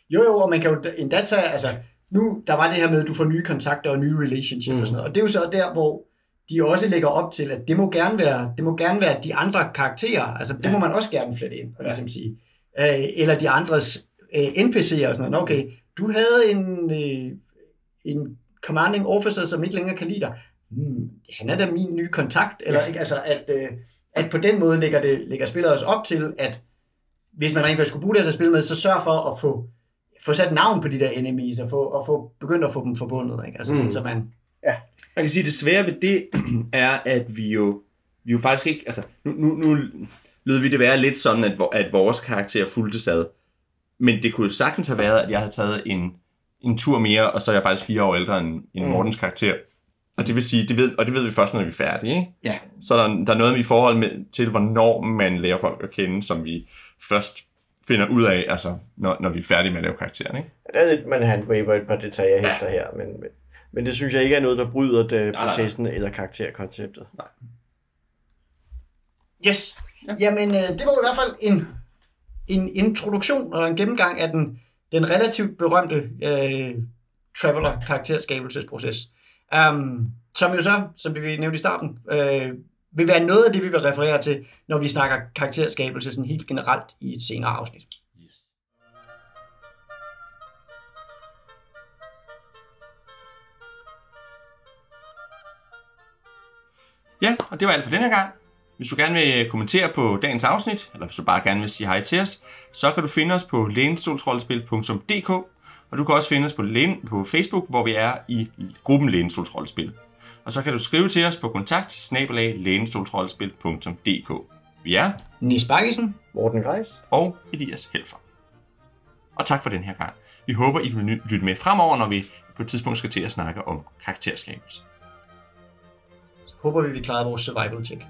Jo, jo, og man kan jo endda tage, altså, nu, der var det her med, at du får nye kontakter og nye relationship mm. og sådan noget, og det er jo så der, hvor de også lægger op til, at det må gerne være, det må gerne være de andre karakterer, altså det ja. må man også gerne flette ind, og Ja. ligesom sige. Øh, eller de andres øh, NPC'er og sådan noget. Okay, du havde en, øh, en commanding officer, som ikke længere kan lide dig. Hmm, han er da min nye kontakt, eller Ja. ikke, altså at, øh, at på den måde lægger, det, lægger spillet også op til, at hvis man rent faktisk skulle bruge det til at spille med, så sørg for at få, få sat navn på de der enemies, og få, og få begyndt at få dem forbundet. Ikke? Altså mm. sådan, så man, Man kan sige, at det svære ved det [CLEARS THROAT] er, at vi jo, vi jo faktisk ikke... Altså, nu, nu, nu lød vi det være lidt sådan, at, at vores karakter fulgte sad. Men det kunne jo sagtens have været, at jeg havde taget en, en tur mere, og så er jeg faktisk fire år ældre end, end Mm. Mortens karakter. Og det vil sige, det ved, og det ved vi først, når vi er færdige. Ikke? ja. Så er der, der er noget i forhold med, til, hvornår man lærer folk at kende, som vi først finder ud af, altså, når, når vi er færdige med at lave karakteren. Ikke? Det er lidt, man handwaver et par detaljer ja. her, men, men, men det synes jeg ikke er noget, der bryder det, nej. processen eller karakterkonceptet. Yes. Ja. Jamen, øh, det var i hvert fald en, en introduktion og en gennemgang af den, den relativt berømte øh, Traveler-karakterskabelsesproces. Um, som jo så, som vi nævnte i starten, øh, vil være noget af det, vi vil referere til, når vi snakker karakterskabelse sådan helt generelt i et senere afsnit. Ja, og det var alt for denne gang. Hvis du gerne vil kommentere på dagens afsnit, eller hvis du bare gerne vil sige hej til os, så kan du finde os på lænestolsrollespil.dk, og du kan også finde os på, læne, på Facebook, hvor vi er i gruppen Lænestolsrollespil. Og så kan du skrive til os på kontakt Vi er Nis Bakkesen. Morten Greis. og Elias Helfer. Og tak for den her gang. Vi håber, I vil lytte med fremover, når vi på et tidspunkt skal til at snakke om karakterskabelse. Håber vi, vi klarede vores survival check.